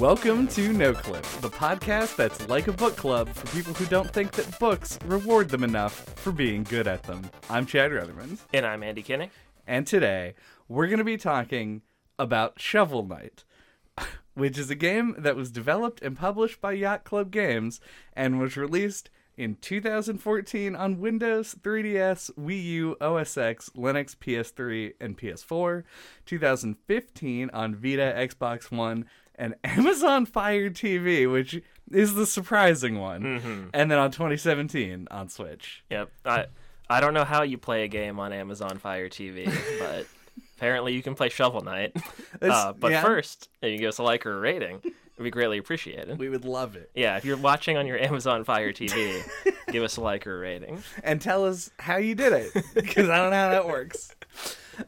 Welcome to No Clip, the podcast that's like a book club for people who don't think that books reward them enough for being good at them. I'm Chad Rutherman, And I'm Andy Kinney. and today we're going to be talking about Shovel Knight, which is a game that was developed and published by Yacht Club Games and was released in 2014 on Windows, 3DS, Wii U, OS X, Linux, PS3, and PS4, 2015 on Vita, Xbox One, and Amazon Fire TV, which is the surprising one, and then on 2017 on Switch. Yep. I I don't know how you play a game on Amazon Fire TV, but apparently you can play Shovel Knight. Uh, but yeah. first, you give us a like or a rating. It'd be greatly appreciated. We would love it. Yeah, if you're watching on your Amazon Fire TV, give us a like or a rating. and tell us how you did it because I don't know how that works.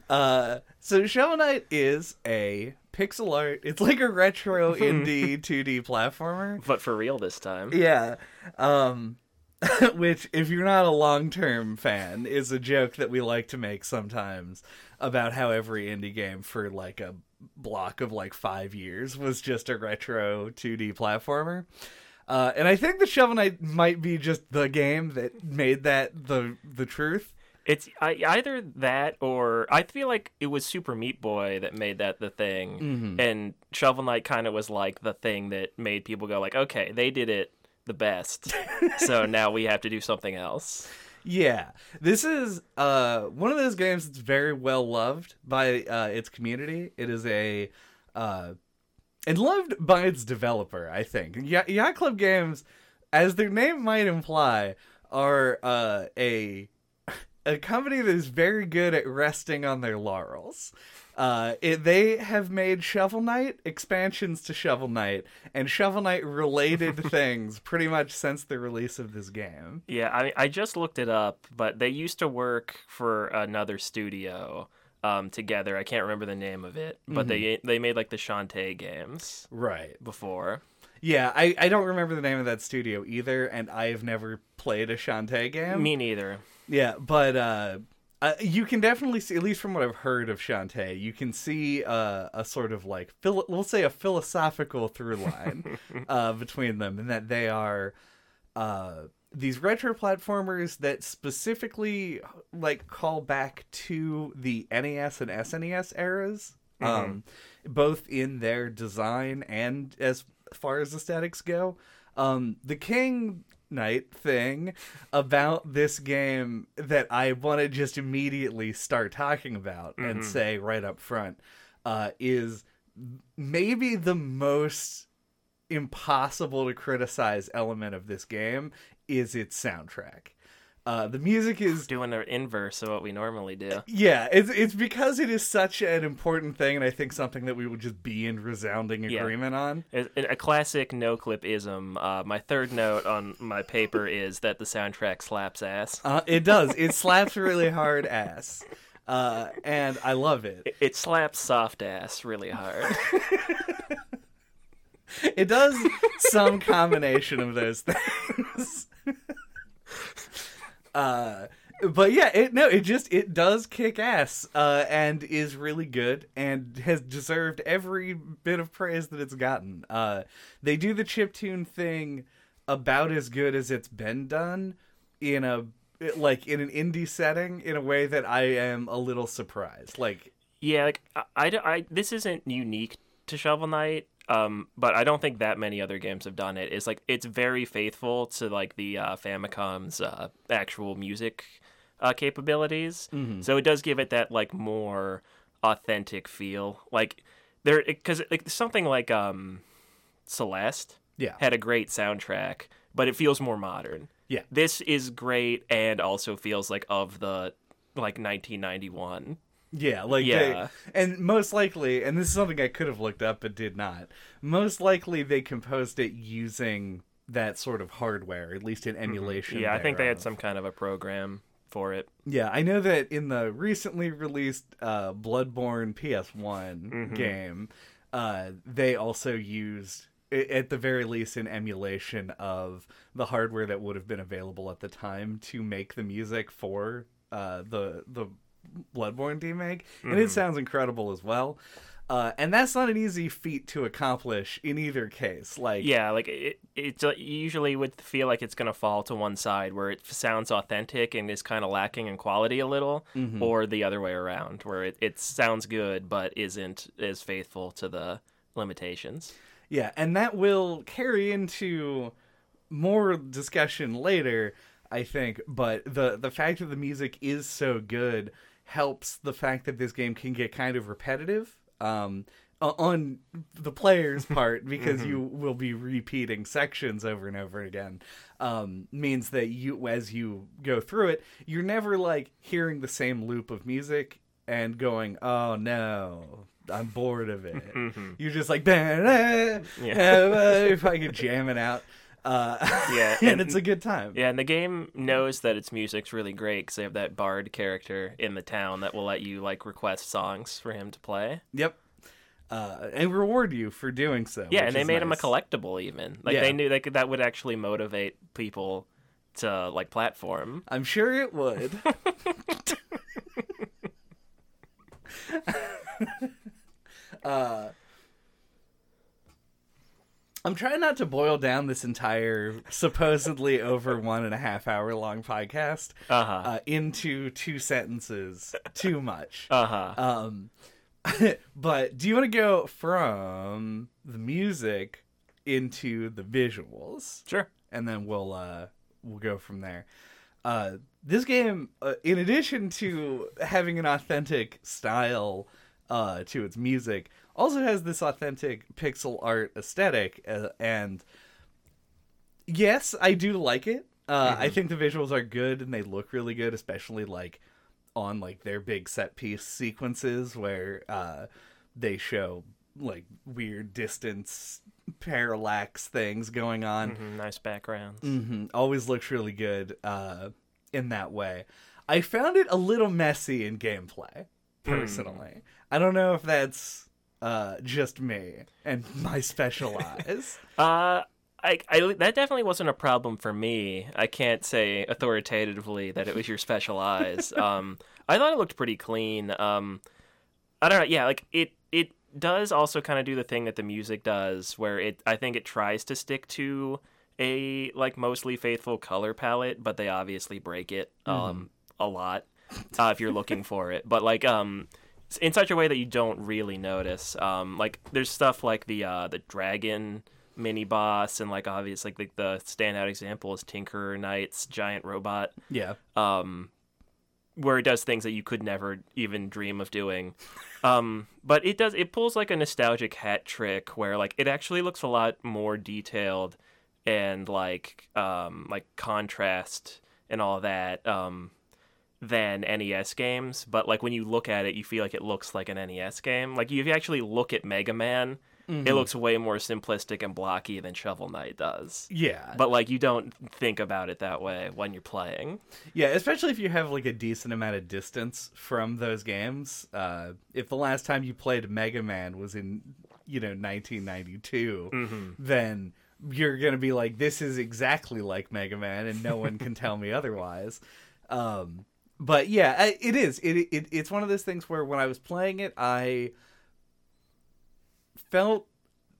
Uh, so Shovel Knight is a pixel art. It's like a retro indie 2D platformer. But for real this time. Yeah. Um, which, if you're not a long term fan, is a joke that we like to make sometimes about how every indie game for like a block of like five years was just a retro 2D platformer. Uh, and I think the Shovel Knight might be just the game that made that the the truth. It's I, either that or I feel like it was Super Meat Boy that made that the thing, Mm-hmm. and Shovel Knight kind of was like the thing that made people go like, okay, they did it the best, so now we have to do something else. Yeah, this is uh, one of those games that's very well loved by uh, its community. It is a uh, and loved by its developer. I think Ya- Yacht Club Games, as their name might imply, are uh, a a company that is very good at resting on their laurels. Uh, it, they have made Shovel Knight expansions to Shovel Knight and Shovel Knight related things pretty much since the release of this game. Yeah, I I just looked it up, but they used to work for another studio um, together. I can't remember the name of it, but they they made like the Shantae games Right. before. Yeah, I, I don't remember the name of that studio either, and I have never played a Shantae game. Me neither. Yeah, but uh, uh, you can definitely see, at least from what I've heard of Shantae, you can see uh, a sort of like, philo- we'll say a philosophical through line uh, between them, and that they are uh, these retro platformers that specifically like call back to the NES and SNES eras, um, both in their design and as far as aesthetics go. Um, the King Knight thing about this game that I want to just immediately start talking about and say right up front uh, is maybe the most impossible to criticize element of this game is its soundtrack. Uh, the music is Doing the inverse of what we normally do. yeah, it's it's because it is such an important thing, and I think something that we would just be in resounding Yeah. agreement on. A a classic no clip ism. Uh, my third note on my paper is that the soundtrack slaps ass. Uh, it does. It slaps really hard ass, uh, and I love it. It- It slaps soft ass really hard. It does some combination of those things. uh, but yeah, it no, it just it does kick ass, uh, and is really good, and has deserved every bit of praise that it's gotten. Uh, they do the chip tune thing about as good as it's been done in a like in an indie setting in a way that I am a little surprised. Like yeah, like I, I, I- this isn't unique to Shovel Knight. Um, but I don't think that many other games have done it. It's like it's very faithful to like the uh, Famicom's uh, actual music uh, capabilities. So it does give it that like more authentic feel. Like there, because like something like um, Celeste Yeah. had a great soundtrack, but it feels more modern. Yeah. This is great and also feels like of the like 1991. Yeah, like Yeah. they, and most likely, and this is something I could have looked up but did not. Most likely, they composed it using that sort of hardware, at least in emulation. Yeah, I think they had some kind of a program for it. Yeah, I know that in the recently released uh, Bloodborne PS1 Mm-hmm. game, uh, they also used, at the very least, an emulation of the hardware that would have been available at the time to make the music for uh, the the Bloodborne remake, and Mm-hmm. it sounds incredible as well. Uh, and that's not an easy feat to accomplish in either case. Like, Yeah, like it, it uh, usually would feel like it's gonna fall to one side where it sounds authentic and is kind of lacking in quality a little, or the other way around where it, it sounds good but isn't as faithful to the limitations. Yeah, and that will carry into more discussion later, I think. But the the fact that the music is so good helps the fact that this game can get kind of repetitive um, on the player's part because you will be repeating sections over and over again. Um, means that you, as you go through it, you're never like hearing the same loop of music and going, "Oh no." I'm bored of it. You're just like, yeah. if I could jam it out. Uh, Yeah, and and- it's a good time. Yeah, and the game knows that its music's really great because they have that bard character in the town that will let you like request songs for him to play. Yep. Uh, and reward you for doing so. Yeah, and they made him a collectible even. Like Yeah. they knew like that would actually motivate people to like platform. I'm sure it would. uh, I'm trying not to boil down this entire supposedly over one and a half hour long podcast Uh huh. uh, into two sentences too much. Uh huh. Um, but do you want to go from the music into the visuals? Sure. and then we'll uh we'll go from there. Uh this game uh, in addition to having an authentic style uh to its music also has this authentic pixel art aesthetic uh, and yes, I do like it. Uh I think the visuals are good and they look really good especially like on like their big set piece sequences where uh they show like weird distance parallax things going on Mhm, Nice backgrounds. hmm Always looks really good uh, in that way. I found it a little messy in gameplay, personally. I don't know if that's uh, just me and my special eyes. Uh, I, I, that definitely wasn't a problem for me. I can't say authoritatively that it was your special eyes. Um, I thought it looked pretty clean. Um, I don't know. Yeah, like it, it does also kind of do the thing that the music does, where it, I think it tries to stick to a like mostly faithful color palette, but they obviously break it um a lot uh, if you're looking for it. But like um in such a way that you don't really notice. Um, like there's stuff like the uh, the dragon mini boss, and like obviously like the, the standout example is Tinkerer Knight's giant robot, Yeah. um, where it does things that you could never even dream of doing. Um, but it does it pulls like a nostalgic hat trick where like it actually looks a lot more detailed and like um, like contrast and all that. Um, than NES games, but like when you look at it, you feel like it looks like an NES game. Like if you actually look at Mega Man, it looks way more simplistic and blocky than Shovel Knight does. Yeah. But like you don't think about it that way when you're playing. Yeah, especially if you have like a decent amount of distance from those games. Uh, if the last time you played Mega Man was in, you know, 1992, then you're gonna be like, "This is exactly like Mega Man," and no one can tell me otherwise. Um, but yeah, it is. It, it it's one of those things where when I was playing it, I felt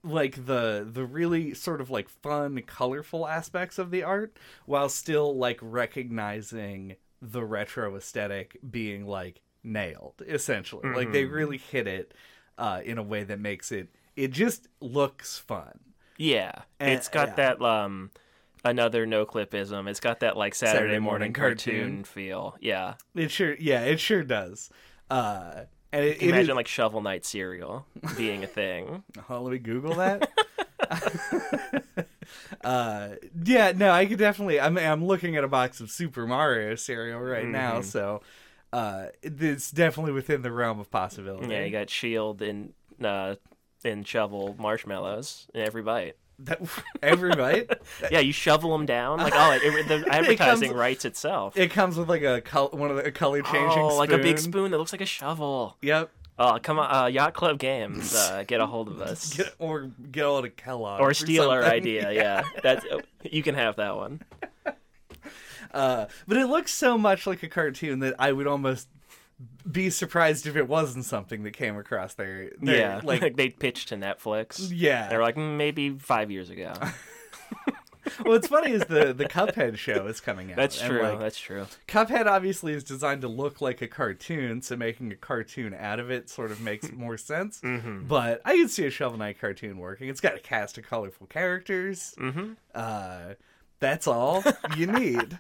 like the the really sort of like fun colorful aspects of the art while still like recognizing the retro aesthetic being like nailed essentially like they really hit it uh in a way that makes it it just looks fun Yeah, Eh, it's got yeah. that um another no clipism. It's got that like Saturday, Saturday morning, morning cartoon, cartoon. feel. Yeah, it sure yeah it sure does uh and it, imagine like Shovel Knight cereal being a thing. Oh, let me Google that. uh, yeah, no, I could definitely. I'm I'm looking at a box of Super Mario cereal right now, Mm-hmm. so uh, it's definitely within the realm of possibility. Yeah, you got Shield and uh and shovel marshmallows in every bite. That, every bite. Yeah, you shovel them down like oh, it, the advertising comes- writes itself. It comes with like a col- one of the color changing. oh, like a big spoon that looks like a shovel. Yep. Oh, come on, uh, Yacht Club Games, uh, get a hold of us. Get, or get all to Kellogg or steal our something. idea, yeah. That's you can have that one. Uh, but it looks so much like a cartoon that I would almost be surprised if it wasn't something that came across their, their yeah, like like they pitched to Netflix. yeah. they're like, "Mm, maybe five years ago. What's funny is the the Cuphead show is coming out. That's true. like, That's true. Cuphead obviously is designed to look like a cartoon, so making a cartoon out of it sort of makes more sense. Mm-hmm. But I can see a Shovel Knight cartoon working. It's got a cast of colorful characters. Mm-hmm. Uh, that's all you need.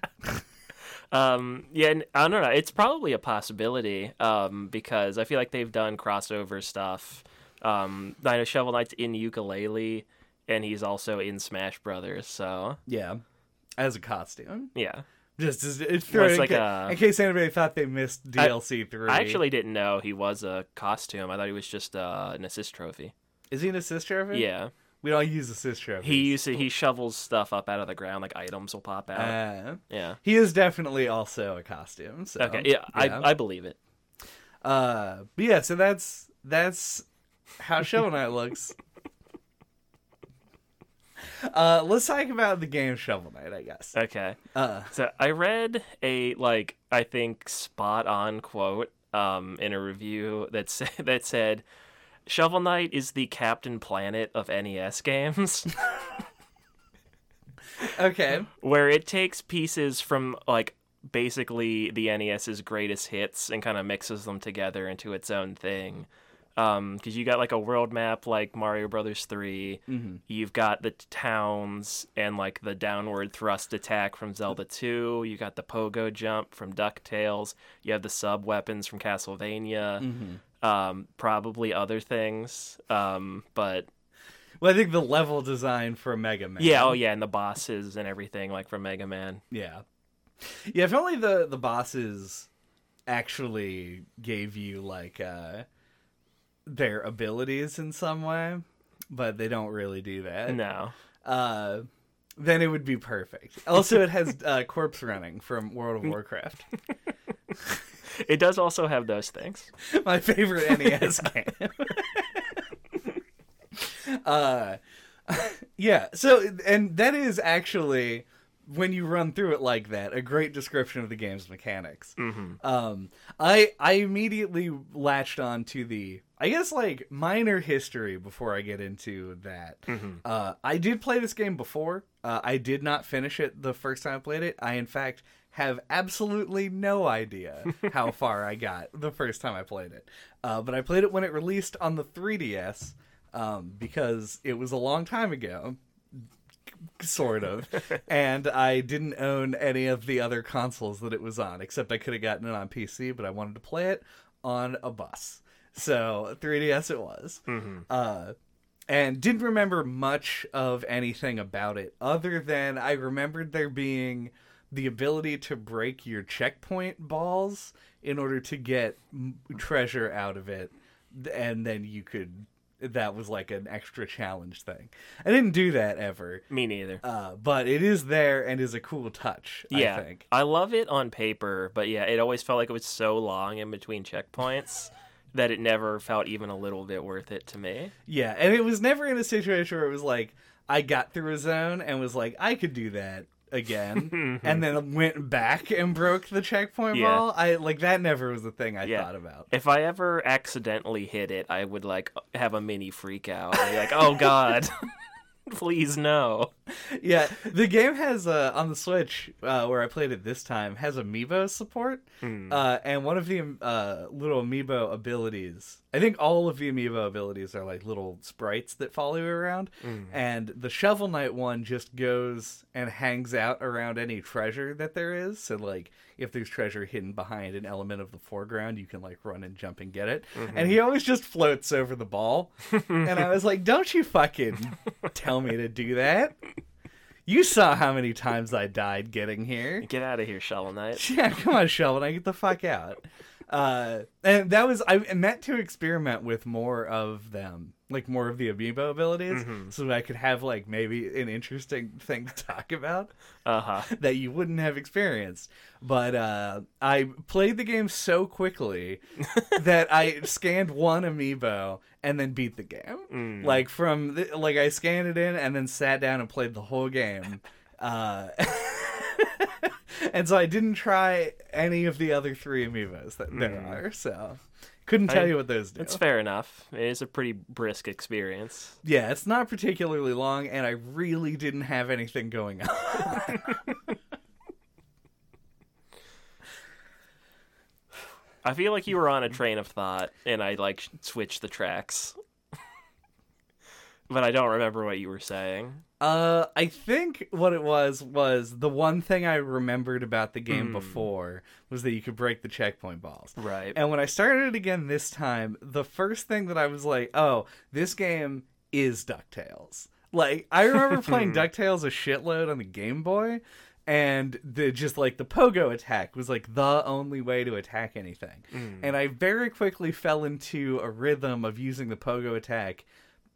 Um, yeah, I don't know. It's probably a possibility um, because I feel like they've done crossover stuff. Um, I know Shovel Knight's in Yooka-Laylee, and he's also in Smash Brothers. So Yeah, as a costume. yeah, Just as, it's Well, in, like ca- a- in case anybody thought they missed I- DLC three. I actually didn't know he was a costume. I thought he was just uh, an assist trophy. is he an assist trophy? Yeah, we don't use assist trophies. he used to, he shovels stuff up out of the ground, like items will pop out. Uh, yeah. he is definitely also a costume. So, Okay. Yeah, I I believe it. Uh, but yeah, so that's that's how Shovel Knight looks. Uh, let's talk about the game Shovel Knight, I guess. Okay. Uh, So I read a like I think spot on quote um in a review that said that said Shovel Knight is the Captain Planet of NES games okay. where it takes pieces from like basically the NES's greatest hits and kind of mixes them together into its own thing. Um, because you got like a world map like Mario Brothers 3 Mm-hmm. You've got the towns and like the downward thrust attack from Zelda 2. You got the pogo jump from DuckTales. You have the sub weapons from Castlevania. Mm-hmm. Um, probably other things. Um, but Well, I think the level design for Mega Man. yeah, oh yeah, and the bosses and everything like from Mega Man. Yeah. Yeah, if only the the bosses actually gave you like uh their abilities in some way, but they don't really do that. No. Uh then it would be perfect. Also, it has uh, corpse running from World of Warcraft, It does also have those things. my favorite NES game. uh, yeah. So, and that is actually when you run through it like that, a great description of the game's mechanics. Mm-hmm. Um, I I immediately latched on to the I guess like minor history before I get into that. Mm-hmm. Uh, I did play this game before. Uh, I did not finish it the first time I played it. I in fact have absolutely no idea how far I got the first time I played it. Uh, but I played it when it released on the 3DS um, because it was a long time ago sort of. and I didn't own any of the other consoles that it was on, except I could have gotten it on PC, but I wanted to play it on a bus. So 3DS it was. Mm-hmm. Uh, and didn't remember much of anything about it other than I remembered there being the ability to break your checkpoint balls in order to get treasure out of it and then you could that was like an extra challenge thing. I didn't do that ever. Me neither. Uh, but it is there and is a cool touch, yeah, I think. I love it on paper, but yeah, it always felt like it was so long in between checkpoints that it never felt even a little bit worth it to me. Yeah, and it was never in a situation where it was like I got through a zone and was like I could do that again mm-hmm. and then went back and broke the checkpoint Yeah. ball. I like that never was a thing I Yeah. thought about. If I ever accidentally hit it, I would like have a mini freak out. I'd be like, "Oh God, please no!" Yeah, the game has uh, on the Switch uh, where I played it this time has amiibo support, Hmm. uh, and one of the uh, little amiibo abilities. I think all of the amiibo abilities are like little sprites that follow you around, Hmm. and the Shovel Knight one just goes and hangs out around any treasure that there is. So like if there's treasure hidden behind an element of the foreground, you can like run and jump and get it. Mm-hmm. And he always just floats over the ball, and I was like, "Don't you fucking tell me to do that." You saw how many times I died getting here. Get out of here, Shovel Knight. Yeah, come on, Sheldon, I get the fuck out. Uh, and that was I meant to experiment with more of them, like more of the amiibo abilities, so that I could have like maybe an interesting thing to talk about Uh huh. that you wouldn't have experienced. But uh, I played the game so quickly that I scanned one amiibo and then beat the game. Like from the, like I scanned it in and then sat down and played the whole game. Uh, and so I didn't try any of the other three amiibos that there Mm. are. So couldn't tell I- you what those do. It's fair enough. It is a pretty brisk experience. Yeah, it's not particularly long, and I really didn't have anything going on. I feel like you were on a train of thought, and I like switched the tracks. but I don't remember what you were saying. Uh, I think what it was was the one thing I remembered about the game Hmm. before was that you could break the checkpoint balls. Right. And when I started it again this time, the first thing that I was like, "Oh, this game is DuckTales." Like I remember playing DuckTales a shitload on the Game Boy, and the just like the pogo attack was like the only way to attack anything. And I very quickly fell into a rhythm of using the pogo attack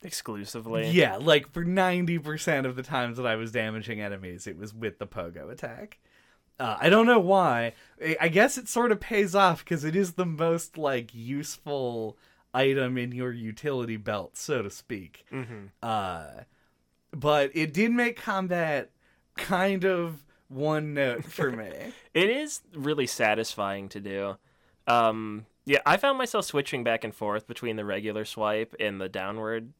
Exclusively. yeah, like for 90% of the times that I was damaging enemies, it was with the pogo attack. Uh, I don't know why. I- guess it sort of pays off because it is the most like useful item in your utility belt, so to speak. hmm Uh, but it did make combat kind of one note for me. It is really satisfying to do. Um, yeah, I found myself switching back and forth between the regular swipe and the downward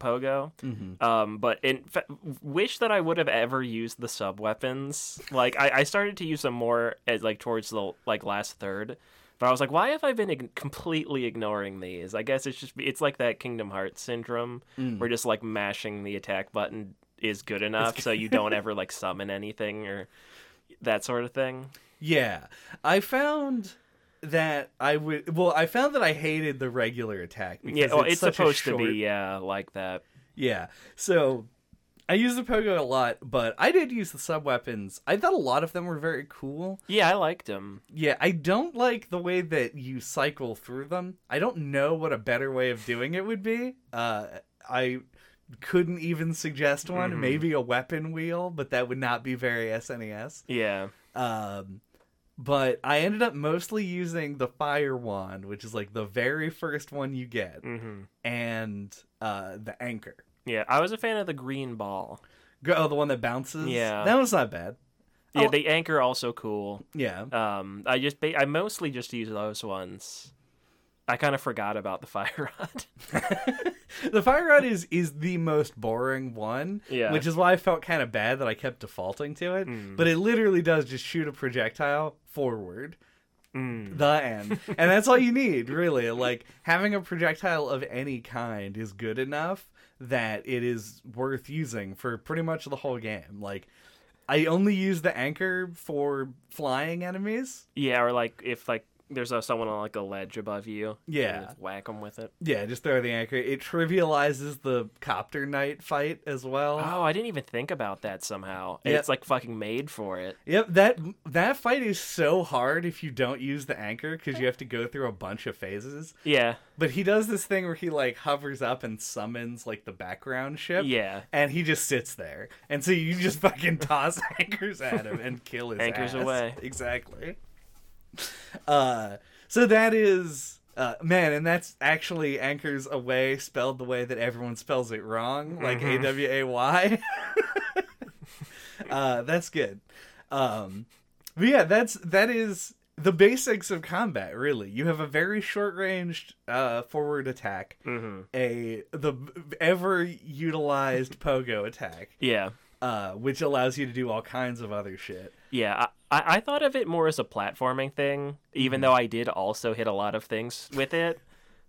pogo. Mhm. Um, but in fa- wish that I would have ever used the sub weapons. Like I, I started to use them more as like towards the like last third. But I was like, why have I been ig- completely ignoring these? I guess it's just it's like that Kingdom Hearts syndrome, Mm. where just like mashing the attack button is good enough, so you don't ever like summon anything or that sort of thing. Yeah, I found that I would. Well, I found that I hated the regular attack. Because Yeah, well, it's, it's, supposed to be yeah like that. Yeah. So I use the pogo a lot, but I did use the sub weapons. I thought a lot of them were very cool. Yeah, I liked them. Yeah, I don't like the way that you cycle through them. I don't know what a better way of doing it would be. Uh, I couldn't even suggest one. Mhm. Maybe a weapon wheel, but that would not be very SNES. Yeah. Um, but I ended up mostly using the fire wand, which is like the very first one you get, hmm and uh, the anchor. Yeah, I was a fan of the green ball. Oh, the one that bounces. Yeah. that was not bad. Yeah, Oh. the anchor also cool. Yeah, Um, I just ba- I mostly just use those ones. I kind of forgot about the fire rod. the fire rod is is the most boring one. Yeah. which is why I felt kind of bad that I kept defaulting to it. Mm. But it literally does just shoot a projectile forward. Mm. the end and that's all you need really like having a projectile of any kind is good enough that it is worth using for pretty much the whole game like i only use the anchor for flying enemies Yeah, or like if like there's a, someone on like a ledge above you. Yeah. whack them with it. yeah just throw the anchor it trivializes the copter knight fight as well Oh, I didn't even think about that somehow. Yeah. It's like fucking made for it. Yep, that that fight is so hard if you don't use the anchor because you have to go through a bunch of phases. Yeah, But he does this thing where he like hovers up and summons like the background ship. yeah. and he just sits there, and so you just fucking toss anchors at him and kill his Anchors ass. away. Exactly. Uh, so that is uh, man, and that's actually anchors away spelled the way that everyone spells it wrong, like A Mhm. W A Y. Uh, that's good. Um, but yeah, that's that is the basics of combat. Really, you have a very short ranged uh, forward attack hmm a the ever utilized pogo attack, Yeah, uh, which allows you to do all kinds of other shit. yeah. I, I thought of it more as a platforming thing, even Mm-hmm. though I did also hit a lot of things with it.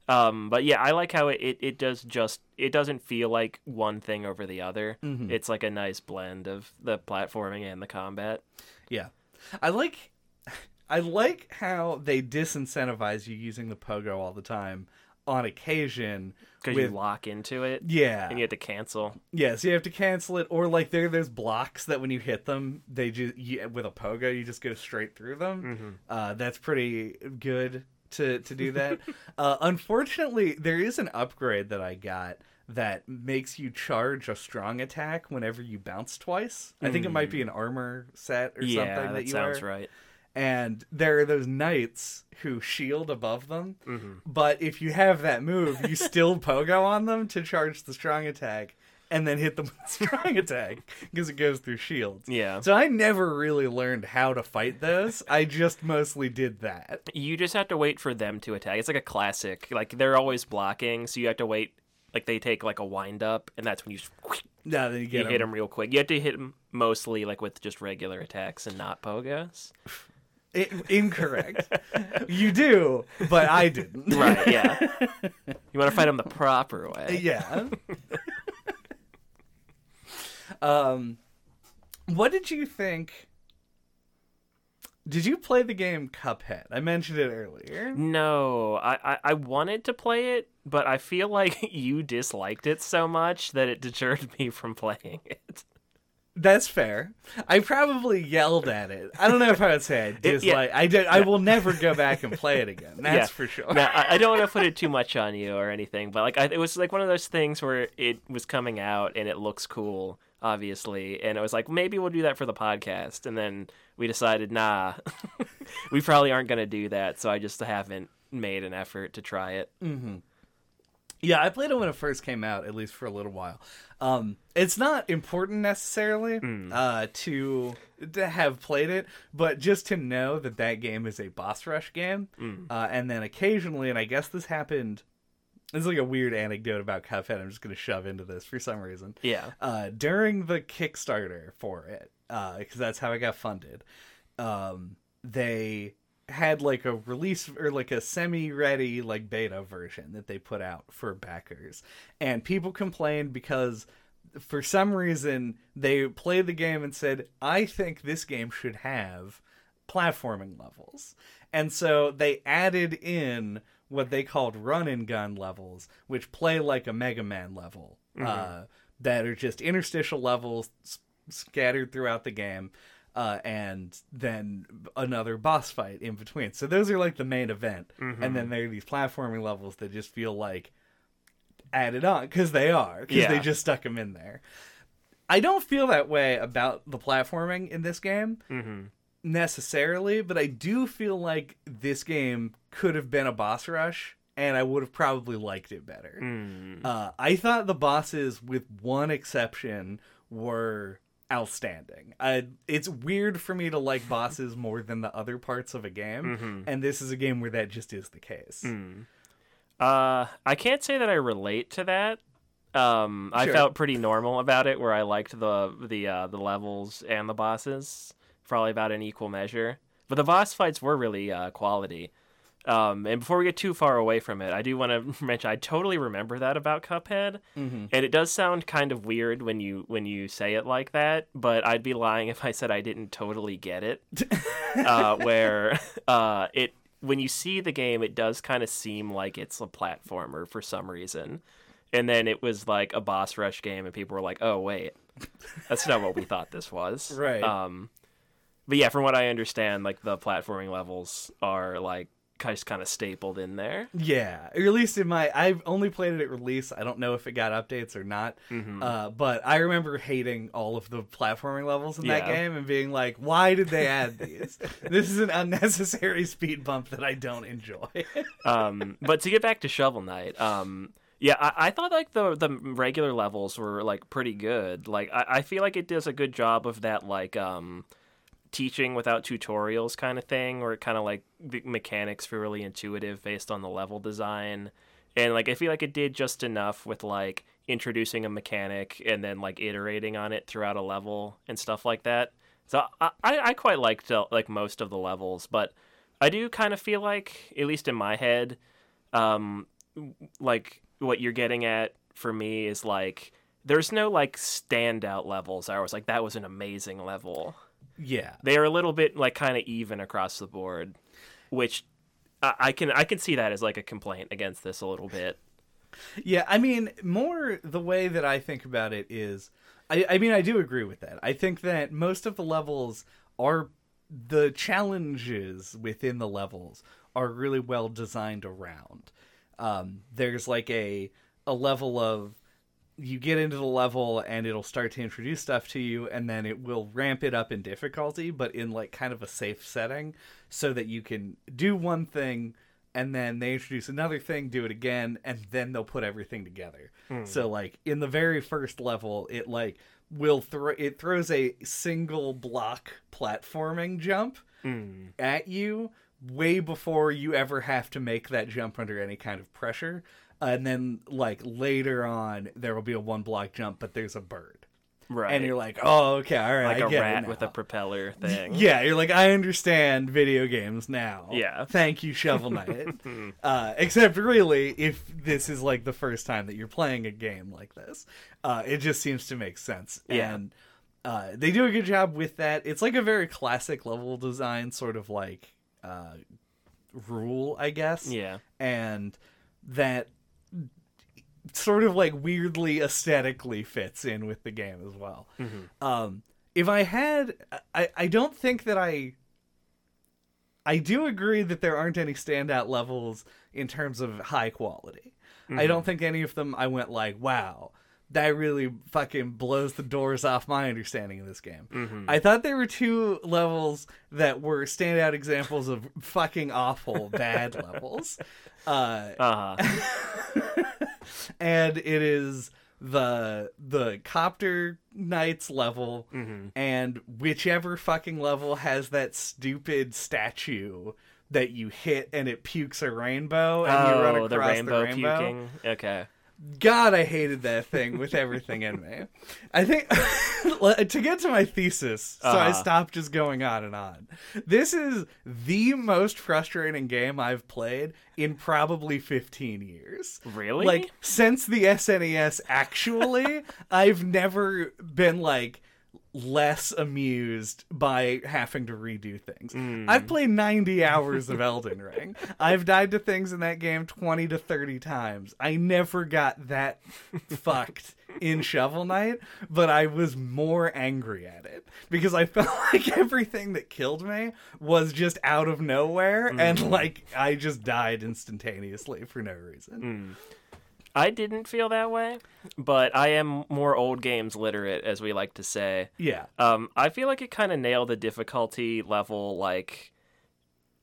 Um, but yeah, I like how it, it, it does just it doesn't feel like one thing over the other. Mhm. It's like a nice blend of the platforming and the combat. Yeah, I like I like how they disincentivize you using the pogo all the time. On occasion, Because you lock into it yeah, and you have to cancel. yeah, so you have to cancel it, or like there, there's blocks that when you hit them, they just you, with a pogo, you just go straight through them. Mm-hmm. Uh, that's pretty good to to do that. uh, unfortunately, there is an upgrade that I got that makes you charge a strong attack whenever you bounce twice. I think it might be an armor set or. Yeah, something that, that you sounds wear. right. And there are those knights who shield above them, hmm but if you have that move, you still pogo on them to charge the strong attack, and then hit them with strong attack because it goes through shields. Yeah. So I never really learned how to fight those. I just mostly did that. You just have to wait for them to attack. It's like a classic. Like they're always blocking, so you have to wait. Like they take like a wind up, and that's when you just, No, then you you hit them. them real quick. You have to hit them mostly like with just regular attacks and not pogas. I- incorrect. you do, but I didn't. Right? Yeah. you want to fight him the proper way. yeah. um, what did you think? Did you play the game Cuphead? I mentioned it earlier. No, I, I I wanted to play it, but I feel like you disliked it so much that it deterred me from playing it. That's fair. I probably yelled at it. I don't know if I would say I dislike. I did. I will never go back and play it again. That's Yeah. for sure. now, I, I don't want to put it too much on you or anything, but like I, it was like one of those things where it was coming out and it looks cool, obviously, and it was like maybe we'll do that for the podcast, and then we decided nah, we probably aren't gonna do that, so I just haven't made an effort to try it. Mm-hmm. Yeah, I played it when it first came out, at least for a little while. Um, it's not important necessarily uh, to to have played it, but just to know that that game is a boss rush game, uh, and then occasionally, and I guess this happened. This is like a weird anecdote about Cuphead. I'm just going to shove into this for some reason. Yeah. uh, during the Kickstarter for it, because that's how it got funded. Um, they had like a release or like a semi-ready like beta version that they put out for backers, and people complained because for some reason they played the game and said, "I think this game should have platforming levels," and so they added in what they called run and gun levels, which play like a Mega Man level, uh, that are just interstitial levels s- scattered throughout the game, uh, and then another boss fight in between. So those are like the main event, and then there are these platforming levels that just feel like added on because they are because they just stuck them in there. I don't feel that way about the platforming in this game Mm-hmm. necessarily, but I do feel like this game could have been a boss rush, and I would have probably liked it better. Mm. Uh, I thought the bosses, with one exception, were outstanding. I, it's weird for me to like bosses more than the other parts of a game, Mm-hmm. and this is a game where that just is the case. Mm. Uh, I can't say that I relate to that. Um, I felt pretty normal about it, where I liked the the uh, the levels and the bosses, probably about an equal measure. But the boss fights were really uh, quality. Um, and before we get too far away from it, I do want to mention I totally remember that about Cuphead, Mm-hmm. and it does sound kind of weird when you when you say it like that. But I'd be lying if I said I didn't totally get it. uh, where uh, it when you see the game, it does kind of seem like it's a platformer for some reason, and then it was like a boss rush game, and people were like, "Oh wait, that's not what we thought this was." Right. Um, but yeah, from what I understand, like the platforming levels are like just kind of stapled in there. Yeah, or at least in my, I've only played it at release. I don't know if it got updates or not. Mm-hmm. Uh, but I remember hating all of the platforming levels in that game and being like, "Why did they add these? this is an unnecessary speed bump that I don't enjoy." um, but to get back to Shovel Knight, um, yeah, I, I thought like the the regular levels were like pretty good. Like I, I feel like it does a good job of that like um, teaching without tutorials kind of thing, it kind of like the mechanics feel really intuitive based on the level design, and like I feel like it did just enough with like introducing a mechanic and then like iterating on it throughout a level and stuff like that. So I I, quite liked like most of the levels, but I do kind of feel like, at least in my head, um, like what you're getting at for me is like there's no like standout levels. I was like that was an amazing level. Yeah, They are a little bit like kind of even across the board, which I, I can I can see that as like a complaint against this a little bit. yeah. I mean, more the way that I think about it is, I, I mean, I do agree with that. I think that most of the levels are the challenges within the levels are really well designed around. Um, there's like a a level of you get into the level and it'll start to introduce stuff to you and then it will ramp it up in difficulty but in like kind of a safe setting so that you can do one thing and then they introduce another thing, do it again, and then they'll put everything together. So like in the very first level, it like will throw it throws a single block platforming jump Mm. at you way before you ever have to make that jump under any kind of pressure. And then like later on, there will be a one block jump, but there's a bird, Right. and you're like, oh okay, all right, like I a get it rat with a propeller thing. Yeah, you're like, I understand video games now. Yeah. Thank you, Shovel Knight. uh, except, really, if this is like the first time that you're playing a game like this, uh, it just seems to make sense. Yeah. And uh, they do a good job with that. It's like a very classic level design, sort of like uh, rule, I guess. Yeah. And that sort of like weirdly aesthetically fits in with the game as well. Um, if I had, I, I don't think that I. I do agree that there aren't any standout levels in terms of high quality. I don't think any of them I went like, wow, that really fucking blows the doors off my understanding of this game. I thought there were two levels that were standout examples of fucking awful bad levels. Uh, Uh huh. and it is the the copter knights level mm-hmm. and whichever fucking level has that stupid statue that you hit and it pukes a rainbow and you run Oh, across the rainbow, the rainbow. puking. Okay. God, I hated that thing with everything in me. I think to get to my thesis, so I Uh-huh. stopped just going on and on. This is the most frustrating game I've played in probably 15 years. Really? Like since the SNES actually, I've never been like less amused by having to redo things. Hmm. I've played 90 hours of Elden Ring. I've died to things in that game 20 to 30 times. I never got that fucked in Shovel Knight, but I was more angry at it because I felt like everything that killed me was just out of nowhere hmm. and like I just died instantaneously for no reason. Hmm. I didn't feel that way, but I am more old games literate, as we like to say. Yeah. Um, I feel like it kind of nailed the difficulty level, like,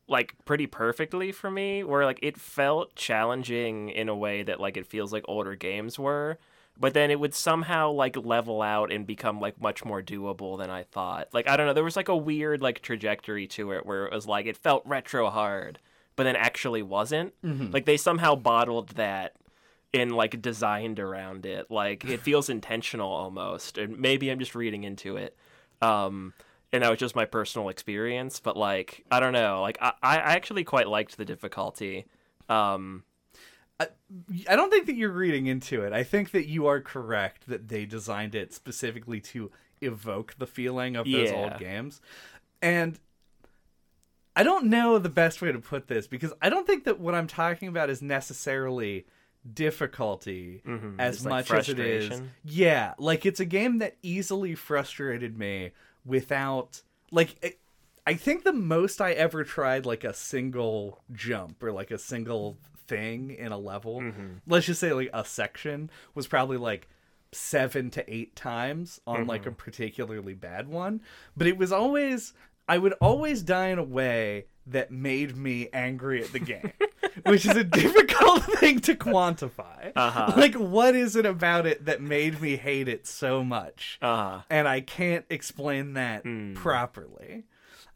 like pretty perfectly for me. Where like it felt challenging in a way that like it feels like older games were, but then it would somehow like level out and become like much more doable than I thought. Like I don't know, there was like a weird like trajectory to it where it was like it felt retro hard, but then actually wasn't. Like they somehow bottled that and like designed around it. Like it feels intentional almost. And maybe I'm just reading into it. Um and that was just my personal experience, but like I don't know. Like I, I actually quite liked the difficulty. Um I don't think that you're reading into it. I think that you are correct that they designed it specifically to evoke the feeling of those Yeah. old games. And I don't know the best way to put this because I don't think that what I'm talking about is necessarily difficulty mm-hmm. as It's like much as it is. Yeah, like it's a game that easily frustrated me without like it, I think the most I ever tried like a single jump or like a single thing in a level, mm-hmm. let's just say like a section was probably like 7 to 8 times on like a mm-hmm. particularly bad one, but it was always I would always die in a way that made me angry at the game, which is a difficult thing to quantify. Uh-huh. Like, what is it about it that made me hate it so much? uh And I can't explain that Hmm. properly.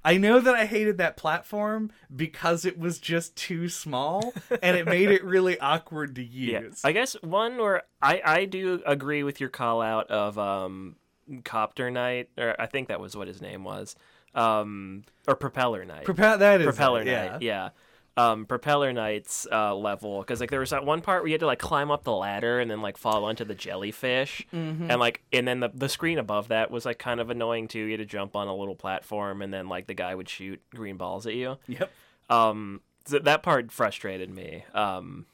I know that I hated that platform because it was just too small and it made it really awkward to yeah. use. I guess one where I I do agree with your call out of um Copter Knight or I think that was what his name was. Um or Propeller Knight. Prope- that is Propeller it, Knight, yeah. Um, Propeller Knight's uh, level because like there was that one part where you had to like climb up the ladder and then like fall onto the jellyfish Mm-hmm. and like and then the the screen above that was like kind of annoying too. You had to jump on a little platform and then like the guy would shoot green balls at you. Yep. Um, so that part frustrated me. Um,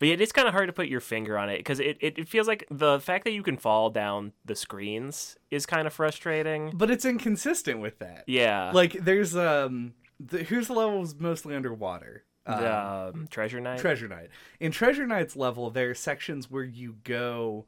but yeah, it's kind of hard to put your finger on it because it, it, it feels like the fact that you can fall down the screens is kind of frustrating. But it's inconsistent with that. Yeah, Like, there's, um, the, here's the levels mostly underwater. Um, um, Treasure Knight. Treasure Knight. In Treasure Knight's level, there are sections where you go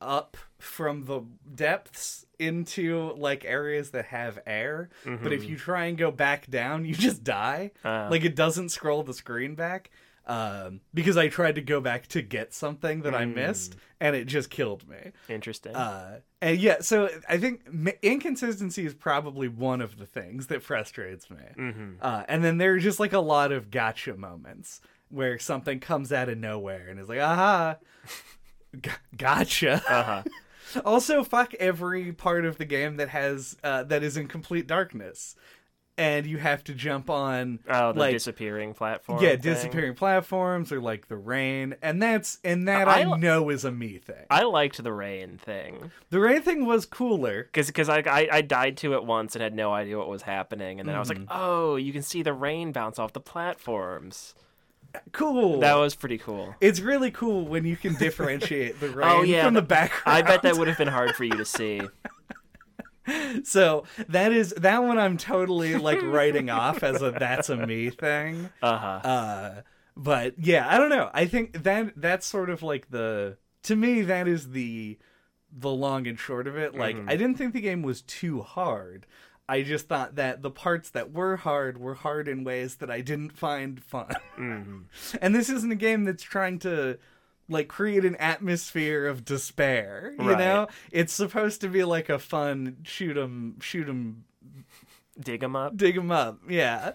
up from the depths into like areas that have air. But if you try and go back down, you just die. Ah. like it doesn't scroll the screen back. Um, because I tried to go back to get something that I missed, and it just killed me. Interesting. Uh, and yeah, so I think inconsistency is probably one of the things that frustrates me. Mhm. Uh, and then there are just like a lot of gotcha moments where something comes out of nowhere and is like, aha, g- gotcha. Uh-huh. also, fuck every part of the game that has uh, that is in complete darkness, and you have to jump on Oh, the like disappearing platform. yeah thing. disappearing platforms or like the rain, and that's and that I, I know is a me thing. I liked the rain thing The rain thing was cooler. because because I, I I died to it once and had no idea what was happening, and then I was like, Mm-hmm. oh, you can see the rain bounce off the platforms. Cool. That was pretty cool. It's really cool when you can differentiate the rain Oh, yeah, from the background. I bet that would have been hard for you to see. So that is that one I'm totally like writing off as a that's a me thing. Uh huh. Uh but yeah, I don't know. I think that that's sort of like the to me that is the the long and short of it. Like I didn't think the game was too hard. I just thought that the parts that were hard were hard in ways that I didn't find fun. And this isn't a game that's trying to like create an atmosphere of despair, you Right. know? It's supposed to be like a fun shoot 'em shoot 'em Dig them up. dig 'em up. Yeah.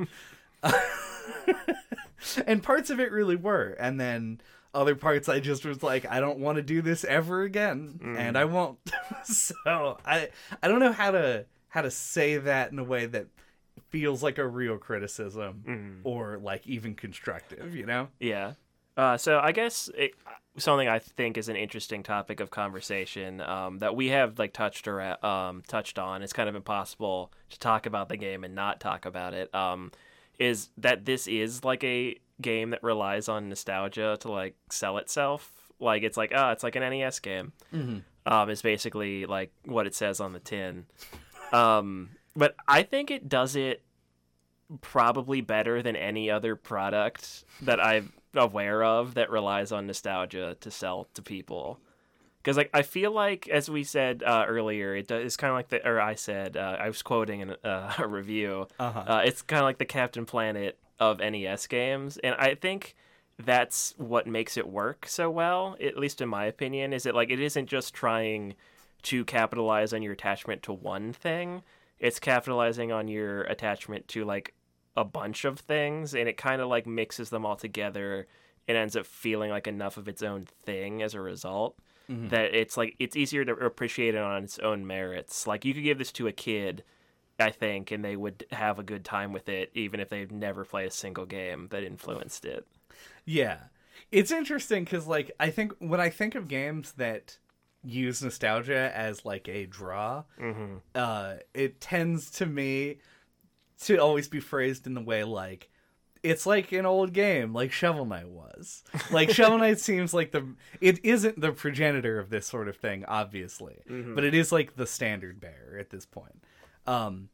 and parts of it really were. And then other parts I just was like I don't want to do this ever again and mm. I won't. so, I I don't know how to how to say that in a way that feels like a real criticism mm. or like even constructive, you know? Yeah. Uh, so I guess it, something I think is an interesting topic of conversation um, that we have like touched or um, touched on. It's kind of impossible to talk about the game and not talk about it. Um, is that this is like a game that relies on nostalgia to like sell itself? Like it's like ah, it's like an NES game. Um, is basically like what it says on the tin. Um, but I think it does it probably better than any other product that I'm aware of that relies on nostalgia to sell to people. Because like I feel like, as we said uh, earlier, it does, it's kind of like the, or I said, uh, I was quoting in uh, a review. Uh-huh. Uh, it's kind of like the Captain Planet of NES games, and I think that's what makes it work so well. At least in my opinion, is it like it isn't just trying to capitalize on your attachment to one thing. It's capitalizing on your attachment to like a bunch of things and it kind of like mixes them all together and ends up feeling like enough of its own thing as a result that it's like it's easier to appreciate it on its own merits. Like you could give this to a kid, I think, and they would have a good time with it even if they've never played a single game that influenced it. Yeah. It's interesting because, like, I think when I think of games that use nostalgia as like a draw, uh, it tends to me to always be phrased in the way like it's like an old game, like Shovel Knight was. Like Shovel Knight seems like the it isn't the progenitor of this sort of thing, obviously, but it is like the standard bearer at this point. Um,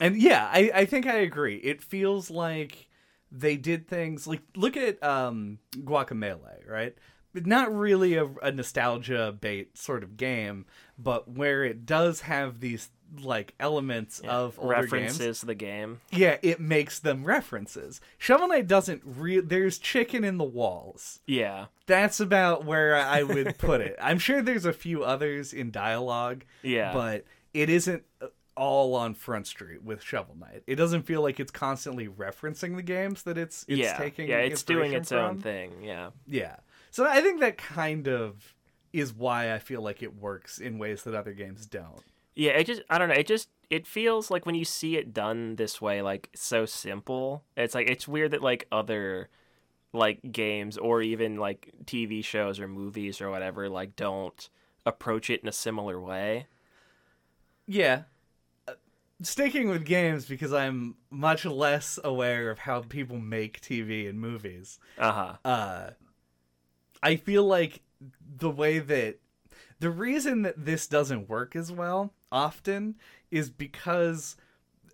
and yeah, I I think I agree. It feels like they did things like look at um Guacamelee, right? Not really a, a nostalgia bait sort of game, but where it does have these like elements of older games. References the game. Yeah, it makes them references. Shovel Knight doesn't re- there's chicken in the walls. Yeah. That's about where I would put it. I'm sure there's a few others in dialogue, Yeah. but it isn't uh, all on Front Street with Shovel Knight. It doesn't feel like it's constantly referencing the games that it's it's yeah. taking. yeah, it's doing its own thing. Yeah. Yeah. So I think that kind of is why I feel like it works in ways that other games don't. Yeah, it just I don't know, it just it feels like when you see it done this way like so simple. It's like it's weird that like other like games or even like TV shows or movies or whatever like don't approach it in a similar way. Yeah. Uh, Sticking with games because I'm much less aware of how people make TV and movies. Uh-huh. uh I feel like the way that the reason that this doesn't work as well often is because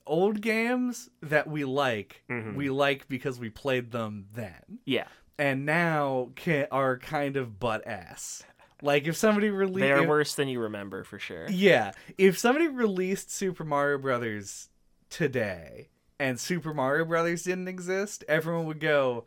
old games that we like mm-hmm. we like because we played them then Yeah. and now can, are kind of butt ass Like if somebody released, They are worse than you remember for sure. Yeah, if somebody released Super Mario Brothers today and Super Mario Brothers didn't exist, everyone would go,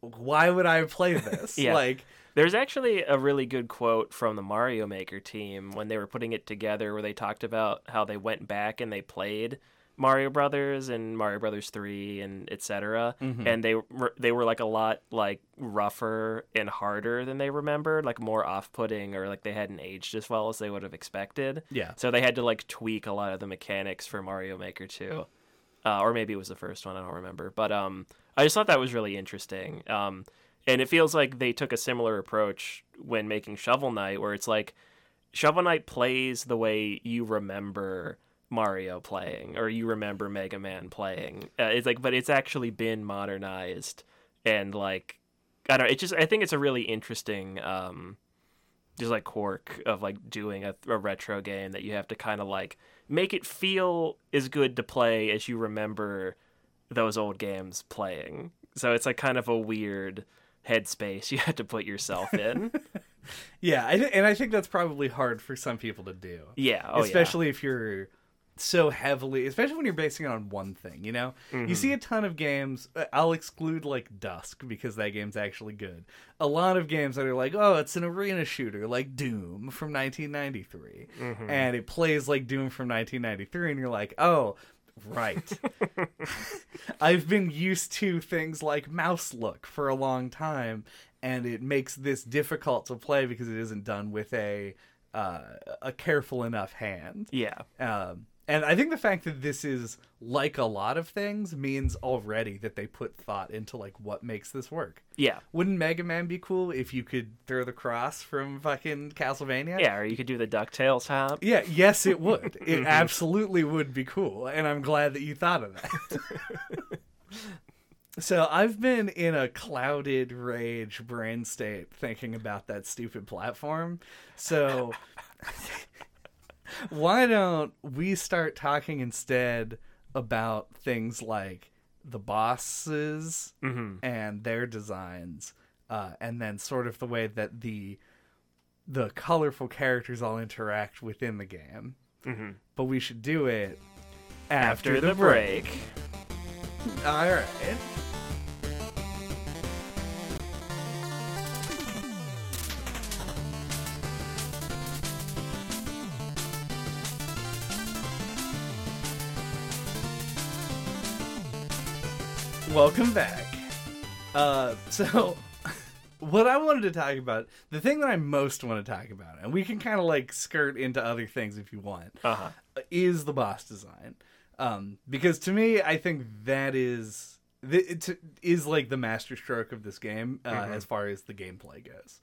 "Why would I play this?" Yeah. Like, There's actually a really good quote from the Mario Maker team when they were putting it together where they talked about how they went back and they played Mario Brothers and Mario Brothers 3 and etc. And they were they were like a lot like rougher and harder than they remembered, like more off-putting or like they hadn't aged as well as they would have expected. yeah, So they had to like tweak a lot of the mechanics for Mario Maker 2. Uh, or maybe it was the first one, I don't remember. But um I just thought that was really interesting. Um and it feels like they took a similar approach when making Shovel Knight where it's like Shovel Knight plays the way you remember Mario playing or you remember Mega Man playing. Uh, it's like but it's actually been modernized and like I don't know, it just I think it's a really interesting um just like quirk of like doing a, a retro game that you have to kind of like make it feel as good to play as you remember those old games playing. So it's like kind of a weird headspace you have to put yourself in. yeah, I th- and I think that's probably hard for some people to do, yeah, oh especially if you're so heavily, especially when you're basing it on one thing. You know, you see a ton of games. uh, I'll exclude like Dusk because that game's actually good. A lot of games that are like, oh, it's an arena shooter like Doom from 1993, and it plays like Doom from 1993, and you're like, oh. Right. I've been used to things like mouse look for a long time, and it makes this difficult to play because it isn't done with a uh, a careful enough hand. yeah, Um, and I think the fact that this is like a lot of things means already that they put thought into like what makes this work. yeah, Wouldn't Mega Man be cool if you could throw the cross from fucking Castlevania? yeah. Or you could do the Ducktales hop. Yeah, yes, it would. It absolutely would be cool, and I'm glad that you thought of that. so I've been in a clouded rage brain state thinking about that stupid platform. So why don't we start talking instead about things like the bosses and their designs, uh, and then sort of the way that the the colorful characters all interact within the game. Mhm. But we should do it after, After the break. All right. Welcome back. Uh, so what I wanted to talk about, the thing that I most want to talk about, and we can kind of like skirt into other things if you want, Uh huh. is the boss design. Um, because to me, I think that is it is like the masterstroke of this game uh, as far as the gameplay goes.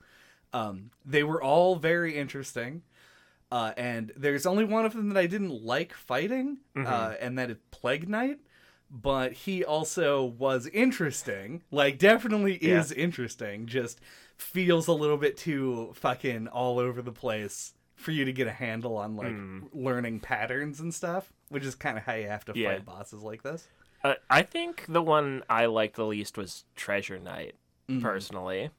Um, they were all very interesting, uh, and there's only one of them that I didn't like fighting, uh, and that is Plague Knight. But he also was interesting, like definitely is interesting. Just feels a little bit too fucking all over the place for you to get a handle on like learning patterns and stuff, which is kind of how you have to Yeah. fight bosses like this. Uh, I think the one I liked the least was Treasure Knight, Mm-hmm. personally.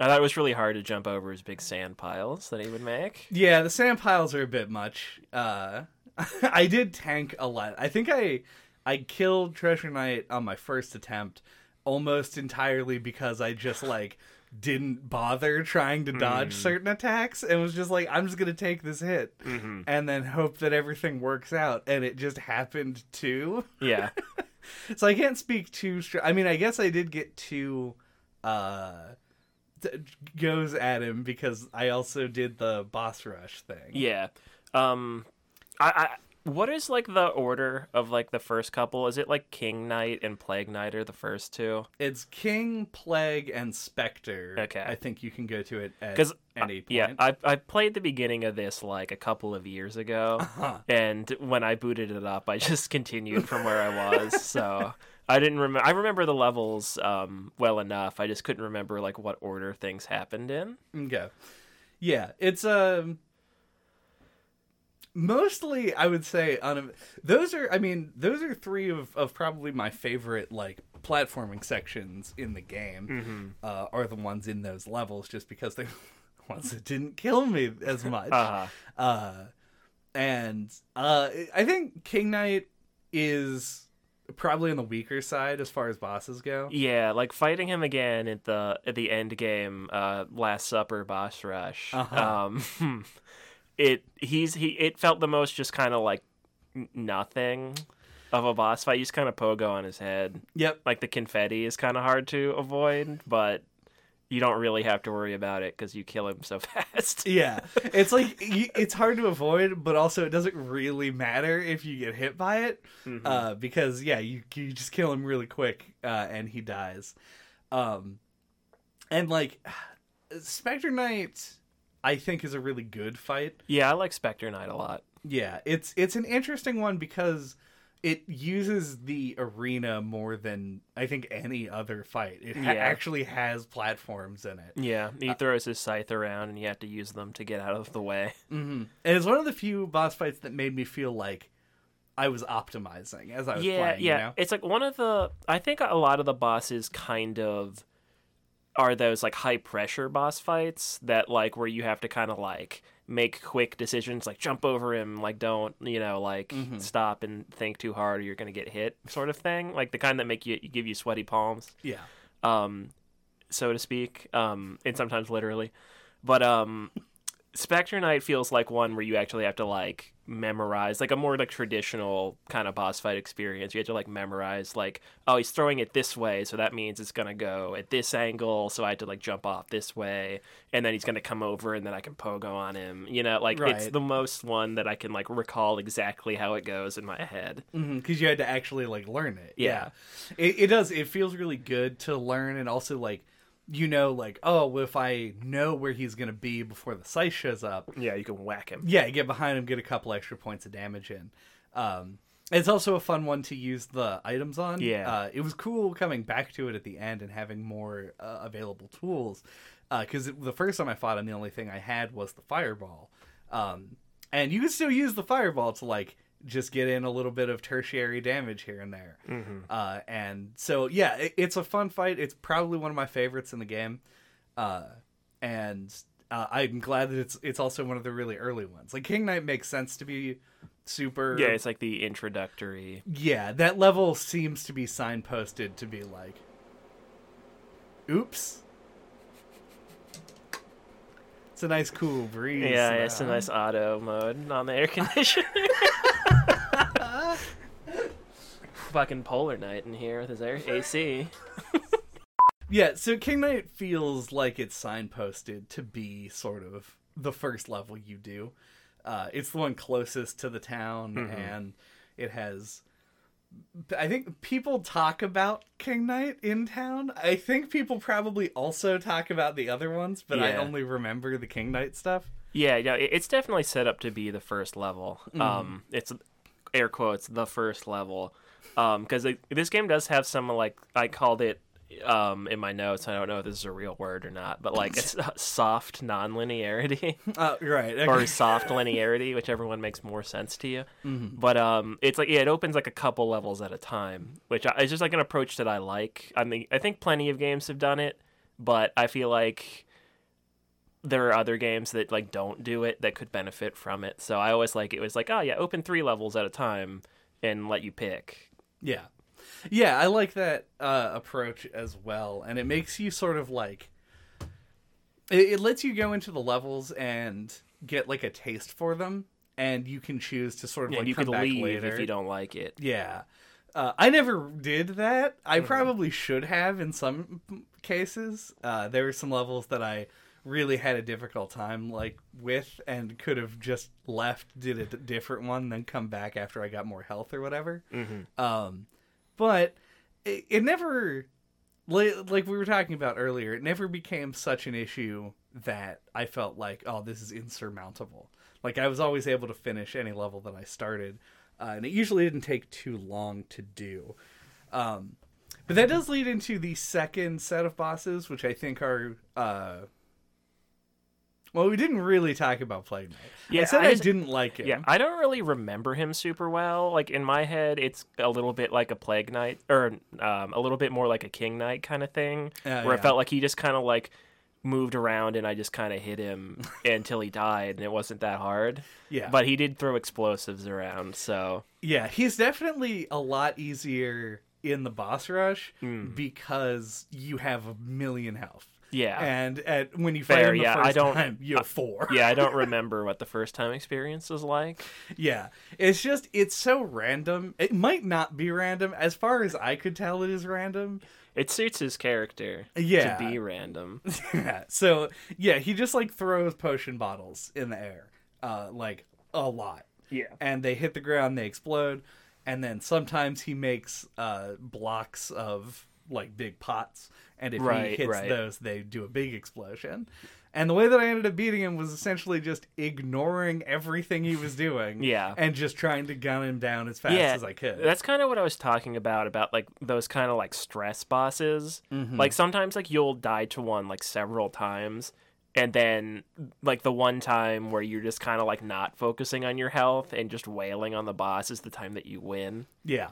I thought it was really hard to jump over his big sand piles that he would make. Yeah, the sand piles are a bit much. Uh, I did tank a lot. I think I I killed Treasure Knight on my first attempt almost entirely because I just like didn't bother trying to dodge certain attacks and was just like I'm just going to take this hit and then hope that everything works out and it just happened too. Yeah. So I can't speak too str- I mean, I guess I did get two uh goes at him because I also did the boss rush thing. Yeah. Um I, I what is like the order of like the first couple? Is it like King Knight and Plague Knight are the first two? It's King, Plague, and Spectre. Okay. I think you can go to it at 'Cause, any point. Yeah, I I played the beginning of this like a couple of years ago, Uh-huh. and when I booted it up, I just continued from where I was. So I didn't remember. I remember the levels um, well enough. I just couldn't remember like what order things happened in. Okay. Yeah, it's um mostly I would say on those are I mean those are three of, of probably my favorite like platforming sections in the game Mm-hmm. uh, are the ones in those levels just because they ones that didn't kill me as much. Uh-huh. Uh, and uh, I think King Knight is probably on the weaker side as far as bosses go. Yeah, like fighting him again at the at the end game, uh, Last Supper boss rush. Uh-huh. Um, it he's he it felt the most just kind of like nothing of a boss fight. You just kind of pogo on his head. Yep. Like the confetti is kind of hard to avoid, but you don't really have to worry about it because you kill him so fast. Yeah, it's like it's hard to avoid, but also it doesn't really matter if you get hit by it, Mm-hmm. uh, because yeah, you you just kill him really quick uh, and he dies. Um, and like Spectre Knight, I think is a really good fight. Yeah, I like Spectre Knight a lot. Yeah, it's it's an interesting one because it uses the arena more than I think any other fight. It ha- Yeah. actually has platforms in it. Yeah, he throws his scythe around and you have to use them to get out of the way. hmm And it's one of the few boss fights that made me feel like I was optimizing as I was yeah, playing. yeah. You know? It's like one of the. I think a lot of the bosses kind of are those like high pressure boss fights that like where you have to kind of like make quick decisions, like jump over him, like don't you know like Mm-hmm. stop and think too hard or you're gonna get hit, sort of thing. Like the kind that make you give you sweaty palms Yeah. um, so to speak, um, and sometimes literally. But um, Spectre Knight feels like one where you actually have to like memorize, like a more like traditional kind of boss fight experience. You had to like memorize, like, oh, he's throwing it this way, so that means it's gonna go at this angle. So I had to like jump off this way, and then he's gonna come over, and then I can pogo on him. You know, like it's the most one that I can like recall exactly how it goes in my head. Mm-hmm, because you had to actually like learn it. Yeah. It, it does. It feels really good to learn, and also like you know, like oh, well, if I know where he's gonna be before the scythe shows up, Yeah, you can whack him. yeah, get behind him, get a couple extra points of damage in. Um, it's also a fun one to use the items on. Yeah. uh, it was cool coming back to it at the end and having more uh, available tools. Because the first time I fought him, the only thing I had was the fireball, um, and you can still use the fireball to like just get in a little bit of tertiary damage here and there. Uh, and so yeah, it, it's a fun fight. It's probably one of my favorites in the game, uh, and uh, I'm glad that it's it's also one of the really early ones. Like King Knight makes sense to be super. Yeah, it's like the introductory. yeah. That level seems to be signposted to be like, oops. It's a nice cool breeze. Yeah, it's a nice auto mode on the air conditioner. Fucking polar night in here with his air AC. Yeah, so King Knight feels like it's signposted to be sort of the first level you do. Uh, it's the one closest to the town, and it has. I think people talk about King Knight in town. I think people probably also talk about the other ones, but I only remember the King Knight stuff. Yeah, yeah, it's definitely set up to be the first level. Um, it's air quotes the first level, Um because this game does have some like I called it um in my notes. I don't know if this is a real word or not, but like it's soft non-linearity. Uh, right. or soft linearity, whichever one makes more sense to you. But um, it's like yeah, it opens like a couple levels at a time, which I, it's just like an approach that I like. I mean, I think plenty of games have done it, but I feel like there are other games that like don't do it that could benefit from it. So I always like it was like oh yeah, open three levels at a time and let you pick. Yeah. Yeah, I like that uh, approach as well. And it makes you sort of like. It, it lets you go into the levels and get like a taste for them. And you can choose to sort of Yeah, like you come could back leave later. if you don't like it. Yeah. Uh, I never did that. I Mm-hmm. probably should have in some cases. Uh, there were some levels that I really had a difficult time like with and could have just left did a d- different one then come back after i got more health or whatever Mm-hmm. um but it, it never like we were talking about earlier it never became such an issue that i felt like oh this is insurmountable. Like i was always able to finish any level that i started uh, and it usually didn't take too long to do. Um but that does lead into the second set of bosses which i think are uh well, we didn't really talk about Plague Knight. Yeah, I said I I, didn't like him. Yeah, I don't really remember him super well. Like in my head, it's a little bit like a plague knight, or um, a little bit more like a king knight kind of thing, Yeah, where yeah. it felt like he just kind of like moved around and I just kind of hit him until he died, and it wasn't that hard. Yeah. But he did throw explosives around, so Yeah, he's definitely a lot easier in the boss rush Hmm. because you have a million health. Yeah. And at when you Fair, the yeah, first I don't- time, you have four. yeah, I don't remember what the first time experience was like. Yeah. It's just it's so random. It might not be random. As far as I could tell it is random. It suits his character Yeah. to be random. Yeah. So yeah, he just like throws potion bottles in the air. Uh like a lot. Yeah. And they hit the ground, they explode, and then sometimes he makes uh blocks of like big pots, and if he hits right. those, they do a big explosion. And the way that I ended up beating him was essentially just ignoring everything he was doing. Yeah. And just trying to gun him down as fast as I could. That's kind of what I was talking about about like those kind of like stress bosses. Mm-hmm. Like sometimes like you'll die to one like several times and then like the one time where you're just kind of like not focusing on your health and just wailing on the boss is the time that you win. Yeah.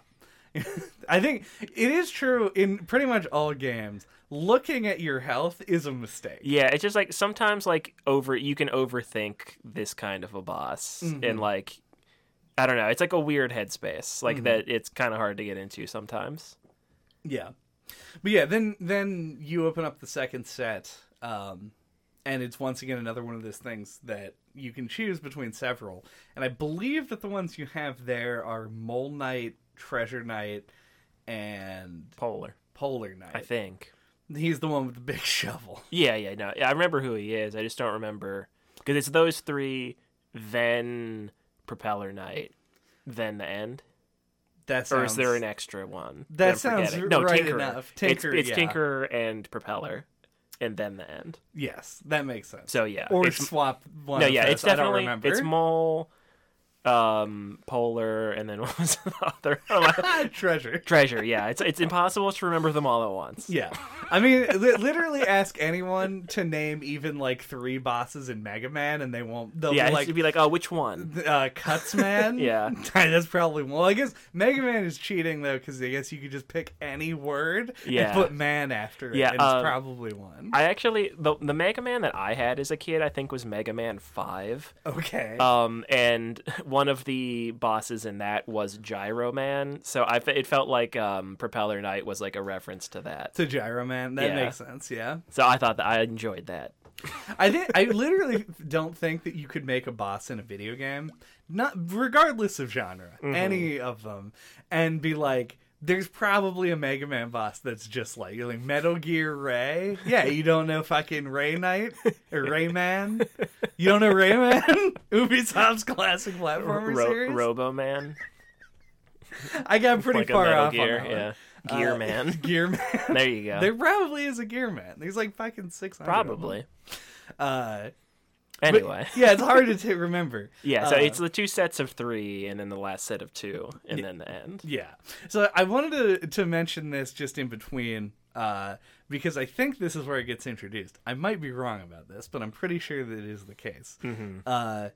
I think it is true in pretty much all games. Looking at your health is a mistake. Yeah, it's just like sometimes like over you can overthink this kind of a boss Mm-hmm. and like I don't know, it's like a weird headspace. Like Mm-hmm. that it's kind of hard to get into sometimes. Yeah. But yeah, then then you open up the second set, um, and it's once again another one of those things that you can choose between several. And I believe that the ones you have there are Mole Knight, Treasure Knight, and Polar, Polar Knight. I think. He's the one with the big shovel. Yeah, yeah, no, I remember who he is. I just don't remember because it's those three, then Propeller Knight, then the end. That Or is there an extra one? That I'm sounds forgetting. no right Tinker. enough. Tinker, it's it's yeah. Tinker and Propeller, and then the end. Yes, that makes sense. So yeah, or it's, swap one. no, yeah, it's I don't definitely remember. it's Mole, um, Polar, and then what was the other? treasure. Treasure. Yeah, it's it's impossible to remember them all at once. Yeah, I mean, li- literally ask anyone to name even like three bosses in Mega Man, and they won't. They'll Yeah, be like be like, oh, which one? uh, Cuts Man. Yeah. that's probably one. well. I guess Mega Man is cheating though, because I guess you could just pick any word Yeah. and put man after it, Yeah, and it's um, probably one. I actually the the Mega Man that I had as a kid, I think was Mega Man Five. okay. Um, and one of the bosses in that was Gyro Man. So I it felt like um, Propeller Knight was like a reference to that. to Gyro Man, that yeah. makes sense. Yeah, So I thought that I enjoyed that. I think I literally don't think that you could make a boss in a video game, not regardless of genre, Mm-hmm. any of them, and be like. There's probably a Mega Man boss that's just like, you're like Metal Gear Ray. Yeah, you don't know fucking Ray Knight or Rayman. You don't know Rayman? Ubisoft's classic platformer Ro- series. Robo Man, I got pretty like far off Gear, on that one. yeah, Gear Uh, Man. Gear Man. There you go. There probably is a Gear Man. There's like fucking six. Probably. Uh, but- Anyway, yeah, it's hard to remember. yeah. So Uh, it's the two sets of three, and then the last set of two, and then the end. Yeah. So I wanted to to mention this just in between, uh, because I think this is where it gets introduced. I might be wrong about this, but I'm pretty sure that it is the case. Uh,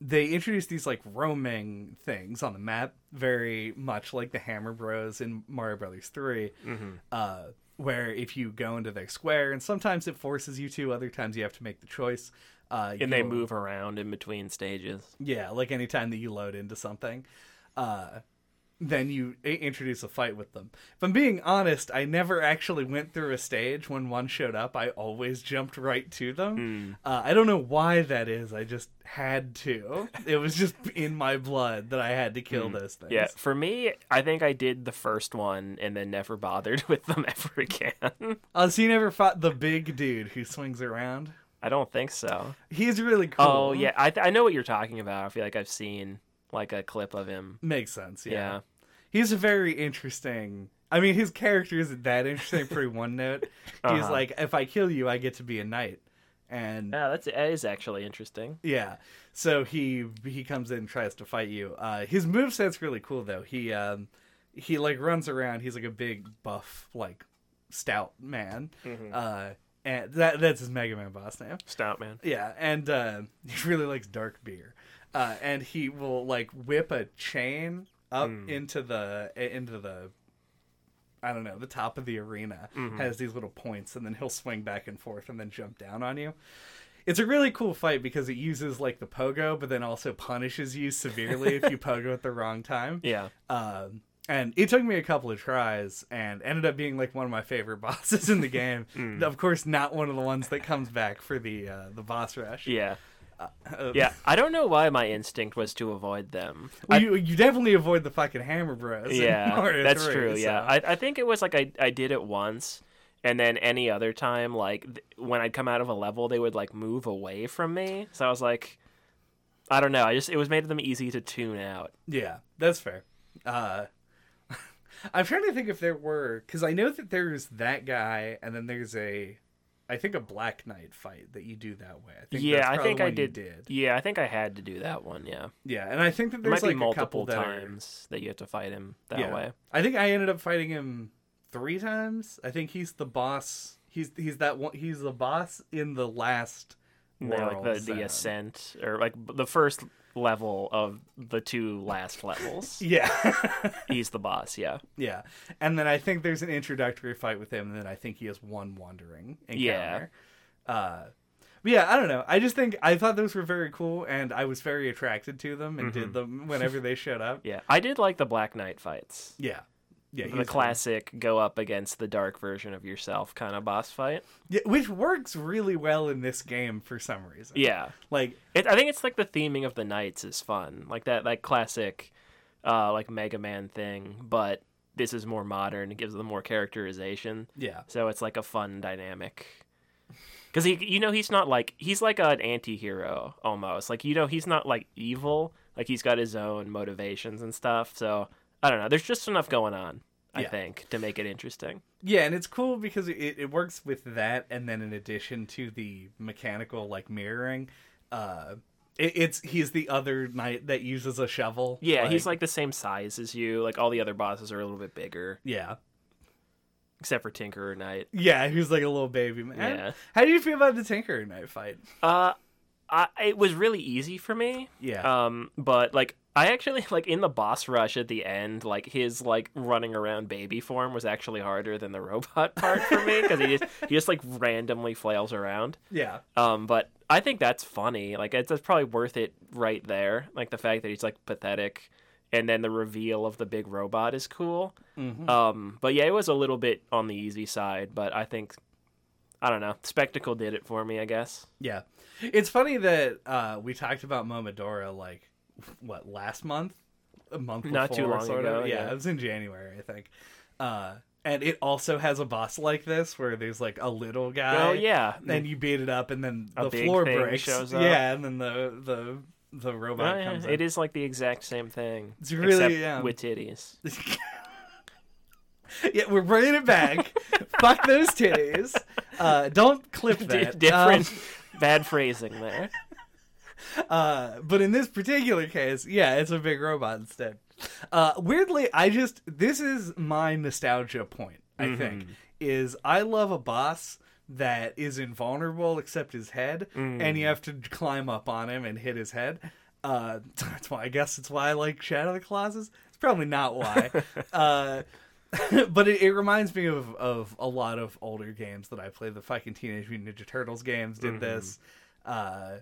they introduce these like roaming things on the map, very much like the Hammer Bros in Mario Brothers 3 Uh, where if you go into their square, and sometimes it forces you to, other times you have to make the choice. Uh, And they move around in between stages. yeah, like anytime that you load into something, uh, then you introduce a fight with them. If I'm being honest, I never actually went through a stage when one showed up. I always jumped right to them. Uh, I don't know why that is. I just had to. It was just in my blood that I had to kill those things. Yeah, for me, I think I did the first one and then never bothered with them ever again. Uh, so you never fought the big dude who swings around? I don't think so. He's really cool. Oh yeah, I th- I know what you're talking about. I feel like I've seen like a clip of him. Makes sense. Yeah. Yeah. He's a very interesting. I mean, his character isn't that interesting. Pretty one note. He's Uh-huh. like, if I kill you, I get to be a knight, and Yeah, that's that is actually interesting. yeah. So he he comes in and tries to fight you. Uh, his moveset's really cool though. He um he like runs around. He's like a big buff like stout man. Mm-hmm. Uh, and that that's his Mega Man boss name. Stout man. Yeah, and uh, he really likes dark beer. Uh, and he will like whip a chain up Hmm. into the into the I don't know the top of the arena Mm-hmm. has these little points, and then he'll swing back and forth and then jump down on you. It's a really cool fight because it uses like the pogo, but then also punishes you severely if you pogo at the wrong time. Yeah. Um, and it took me a couple of tries and ended up being like one of my favorite bosses in the game. Mm. Of course, not one of the ones that comes back for the uh, the boss rush. Yeah. Uh, Yeah. I don't know why my instinct was to avoid them. Well, you, you definitely avoid the fucking Hammer Bros. yeah, that's 3, true. so- Yeah, I, I think it was like I, I did it once, and then any other time, like th- when I'd come out of a level, they would like move away from me. So I was like, I don't know. I just it was made them easy to tune out. Yeah, that's fair. Uh, I'm trying to think if there were because I know that there's that guy, and then there's a, I think a Black Knight fight that you do that way. I think yeah, I think I did. did. Yeah, I think I had to do that one. Yeah, Yeah, and I think that there's might like be a couple multiple that are- times that you have to fight him that yeah. way. I think I ended up fighting him three times. I think he's the boss. He's he's that one. He's the boss in the last. And like the, the ascent or like the first level of the two last levels. Yeah. He's the boss. Yeah. Yeah, and then I think there's an introductory fight with him, and then I think he has one wandering encounter. Yeah. Uh, but yeah, I don't know. I just think I thought those were very cool, and I was very attracted to them and Mm-hmm. did them whenever they showed up. Yeah. I did like the Black Knight fights. Yeah, yeah, the classic go up against the dark version of yourself kind of boss fight. yeah, which works really well in this game for some reason. Yeah, like it, I think it's like the theming of the knights is fun, like that like classic, uh, like Mega Man thing, but this is more modern. It gives them more characterization, yeah, so it's like a fun dynamic. Because he, you know, he's not like he's like an anti-hero almost. Like you know, he's not like evil. Like he's got his own motivations and stuff. So I don't know. There's just enough going on. I Yeah. think to make it interesting. yeah, and it's cool because it, it works with that, and then in addition to the mechanical like mirroring, uh, it, it's he's the other knight that uses a shovel. Yeah, he's like the same size as you. Like all the other bosses are a little bit bigger, yeah. except for Tinkerer Knight. Yeah, he was like a little baby man. Yeah. How do you feel about the Tinker Knight fight? Uh, I, it was really easy for me. Yeah. Um, but like I actually like in the boss rush at the end, like his like running around baby form was actually harder than the robot part for me because he just he just like randomly flails around. yeah. Um, but I think that's funny. Like it's, it's probably worth it right there. Like the fact that he's like pathetic, and then the reveal of the big robot is cool. Mhm. Um, but yeah, it was a little bit on the easy side. But I think I don't know. Spectacle did it for me, I guess. Yeah. It's funny that uh, we talked about Momodora like what last month, a month Not too long sort ago, Of. Yeah, yeah. it was in January, I think. Uh, and it also has a boss like this where there's like a little guy. oh yeah, And you beat it up, and then A the floor breaks. Yeah, and then the the the Oh, robot yeah, comes. It in. is like the exact same thing. It's really, yeah. with titties. yeah, we're bringing it back. Fuck those titties. Uh, don't clip that. Different Um, bad phrasing there. Uh, but in this particular case, yeah, it's a big robot instead. Uh, weirdly, I just this is my nostalgia point. I think is I love a boss that is invulnerable except his head, and you have to climb up on him and hit his head. Uh, that's why I guess it's why I like Shadow of the Colossus. It's probably not why. uh, but it, it reminds me of, of a lot of older games that I played. The fucking Teenage Mutant Ninja Turtles games did this. Uh,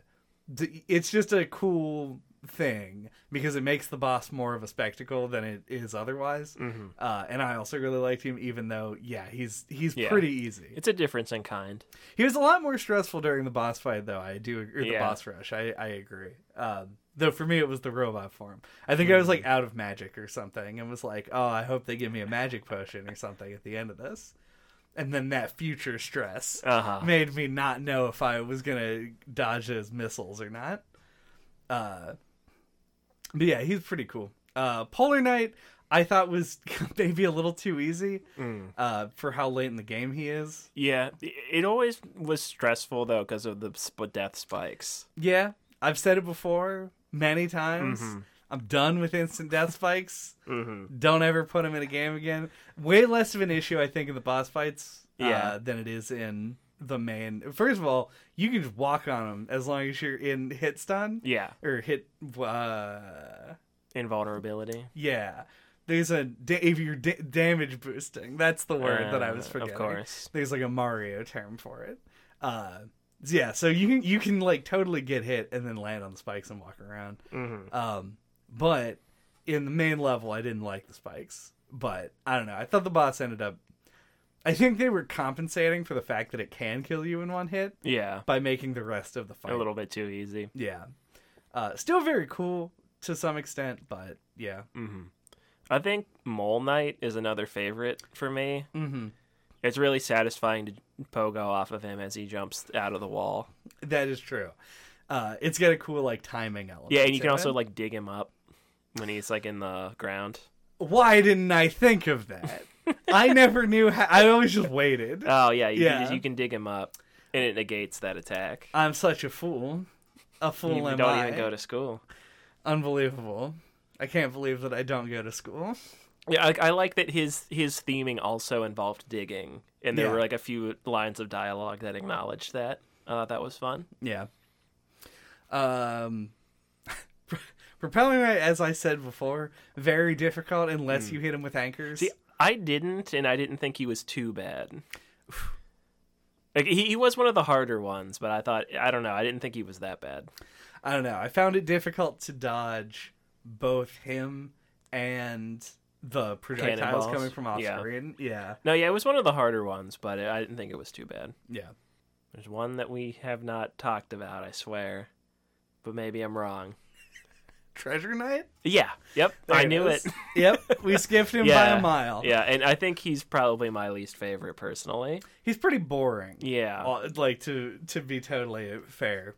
it's just a cool thing because it makes the boss more of a spectacle than it is otherwise. Mm-hmm. Uh, and I also really liked him, even though yeah, he's he's Yeah. pretty easy. It's a difference in kind. He was a lot more stressful during the boss fight, though. I do agree. The Yeah. boss rush, I I agree. Um, though for me, it was the robot form. I think I was like out of magic or something, and was like, oh, I hope they give me a magic potion or something at the end of this. And then that future stress Uh huh. made me not know if I was gonna dodge his missiles or not. Uh, but yeah, he's pretty cool. Uh, Polar Knight, I thought was maybe a little too easy Mm. uh, for how late in the game he is. Yeah, it- always was stressful though because of the death spikes. Yeah, I've said it before many times. Mhm. I'm done with instant death spikes. Mm-hmm. Don't ever put them in a game again. Way less of an issue, I think, in the boss fights uh, Yeah. than it is in the main. First of all, you can just walk on them as long as you're in hit stun Yeah, or hit. Uh, invulnerability. yeah, There's a if you're da- damage boosting. That's the word that I was Uh, forgetting. Of course. There's like a Mario term for it. Uh, yeah, so you can you can like totally get hit and then land on the spikes and walk around. hmm Um, but in the main level, I didn't like the spikes. But I don't know. I thought the boss ended up. I think they were compensating for the fact that it can kill you in one hit Yeah. by making the rest of the fight A little bit too easy. yeah. Uh, still very cool to some extent, but yeah. hmm I think Mole Knight is another favorite for me. Mm-hmm. It's really satisfying to pogo off of him as he jumps out of the wall. That is true. Uh, it's got a cool like timing element. Yeah, and you can also like dig him up when he's like in the ground. Why didn't I think of that? I never knew. how... I always just waited. Oh yeah, you, Yeah. Can, you can dig him up, and it negates that attack. I'm such a fool. A fool You don't I. even go to school. Unbelievable. I can't believe that I don't go to school. Yeah, I, I like that his his theming also involved digging, and there Yeah. were like a few lines of dialogue that acknowledged that. I thought that was fun. Yeah. Um, Propeller Knight, as I said before, very difficult unless you hit him with anchors. Hmm. See, I didn't, and I didn't think he was too bad. Like he, he was one of the harder ones, but I thought I don't know. I didn't think he was that bad. I don't know. I found it difficult to dodge both him and the projectiles Cannonballs? coming from off Yeah. screen. Yeah. No, yeah, it was one of the harder ones, but I didn't think it was too bad. Yeah. There's one that we have not talked about, I swear, but maybe I'm wrong. Treasure Knight? Yeah, yep, There I knew is. it. yep. We skipped him by a mile. Yeah, and I think he's probably my least favorite personally. He's pretty boring. Yeah, Like to to be totally fair.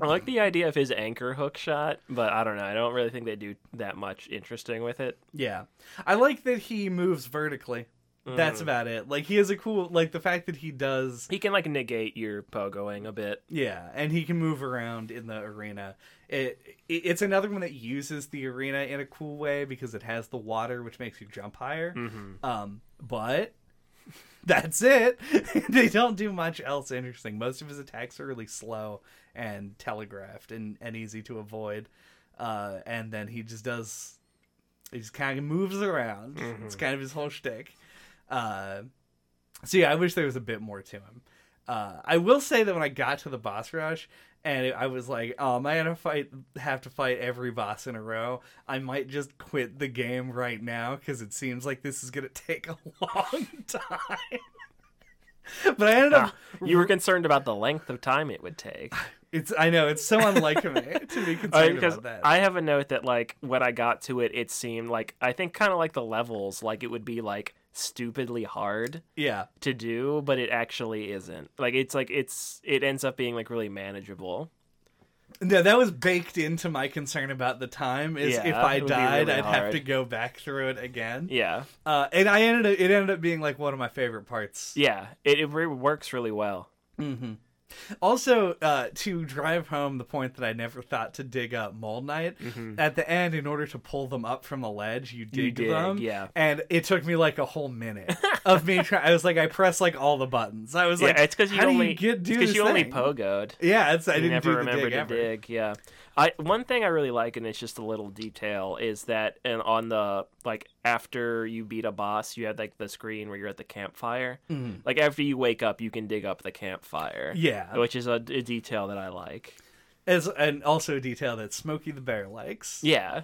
I like the idea of his anchor hook shot, but I don't know. I don't really think they do that much interesting with it. Yeah. I like that he moves vertically. That's Mm. about it. Like he has a cool like the fact that he does He can like negate your pogoing a bit. Yeah, and he can move around in the arena. It, it it's another one that uses the arena in a cool way because it has the water, which makes you jump higher. Mm-hmm. Um, but that's it. they don't do much else interesting. Most of his attacks are really slow and telegraphed and, and easy to avoid. Uh, and then he just does. He just kind of moves around. It's kind of his whole shtick. Uh, so yeah, I wish there was a bit more to him. Uh, I will say that when I got to the boss rush and I was like, "Oh, am I gonna fight? Have to fight every boss in a row? I might just quit the game right now because it seems like this is gonna take a long time." but I ended up. You were concerned about the length of time it would take. It's. I know it's so unlike me to be concerned because about that. I have a note that like when I got to it, it seemed like I think kind of like the levels, like it would be like stupidly hard yeah. to do, but it actually isn't. Like it's like it's it ends up being like really manageable. No, that was baked into my concern about the time. Is Yeah, if I it would be died, really I'd have to go back through it again. Yeah, Uh, and I ended up. It ended up being like one of my favorite parts. yeah, it it works really well. Also, uh, to drive home the point that I never thought to dig up Mole Knight, at the end, in order to pull them up from the ledge, you dig, dig, them. yeah. And it took me like a whole minute of me trying. I was like, I pressed like all the buttons. I was Yeah, like, it's because you only do you get do because you only pogoed. Yeah, it's I You didn't never do remember to ever. dig. Yeah, I one thing I really like, and it's just a little detail, is that and on the like after you beat a boss, you have like the screen where you're at the campfire. Mhm. Like after you wake up, you can dig up the campfire. Yeah, which is a, a detail that I like. as and also a detail that Smokey the Bear likes. Yeah,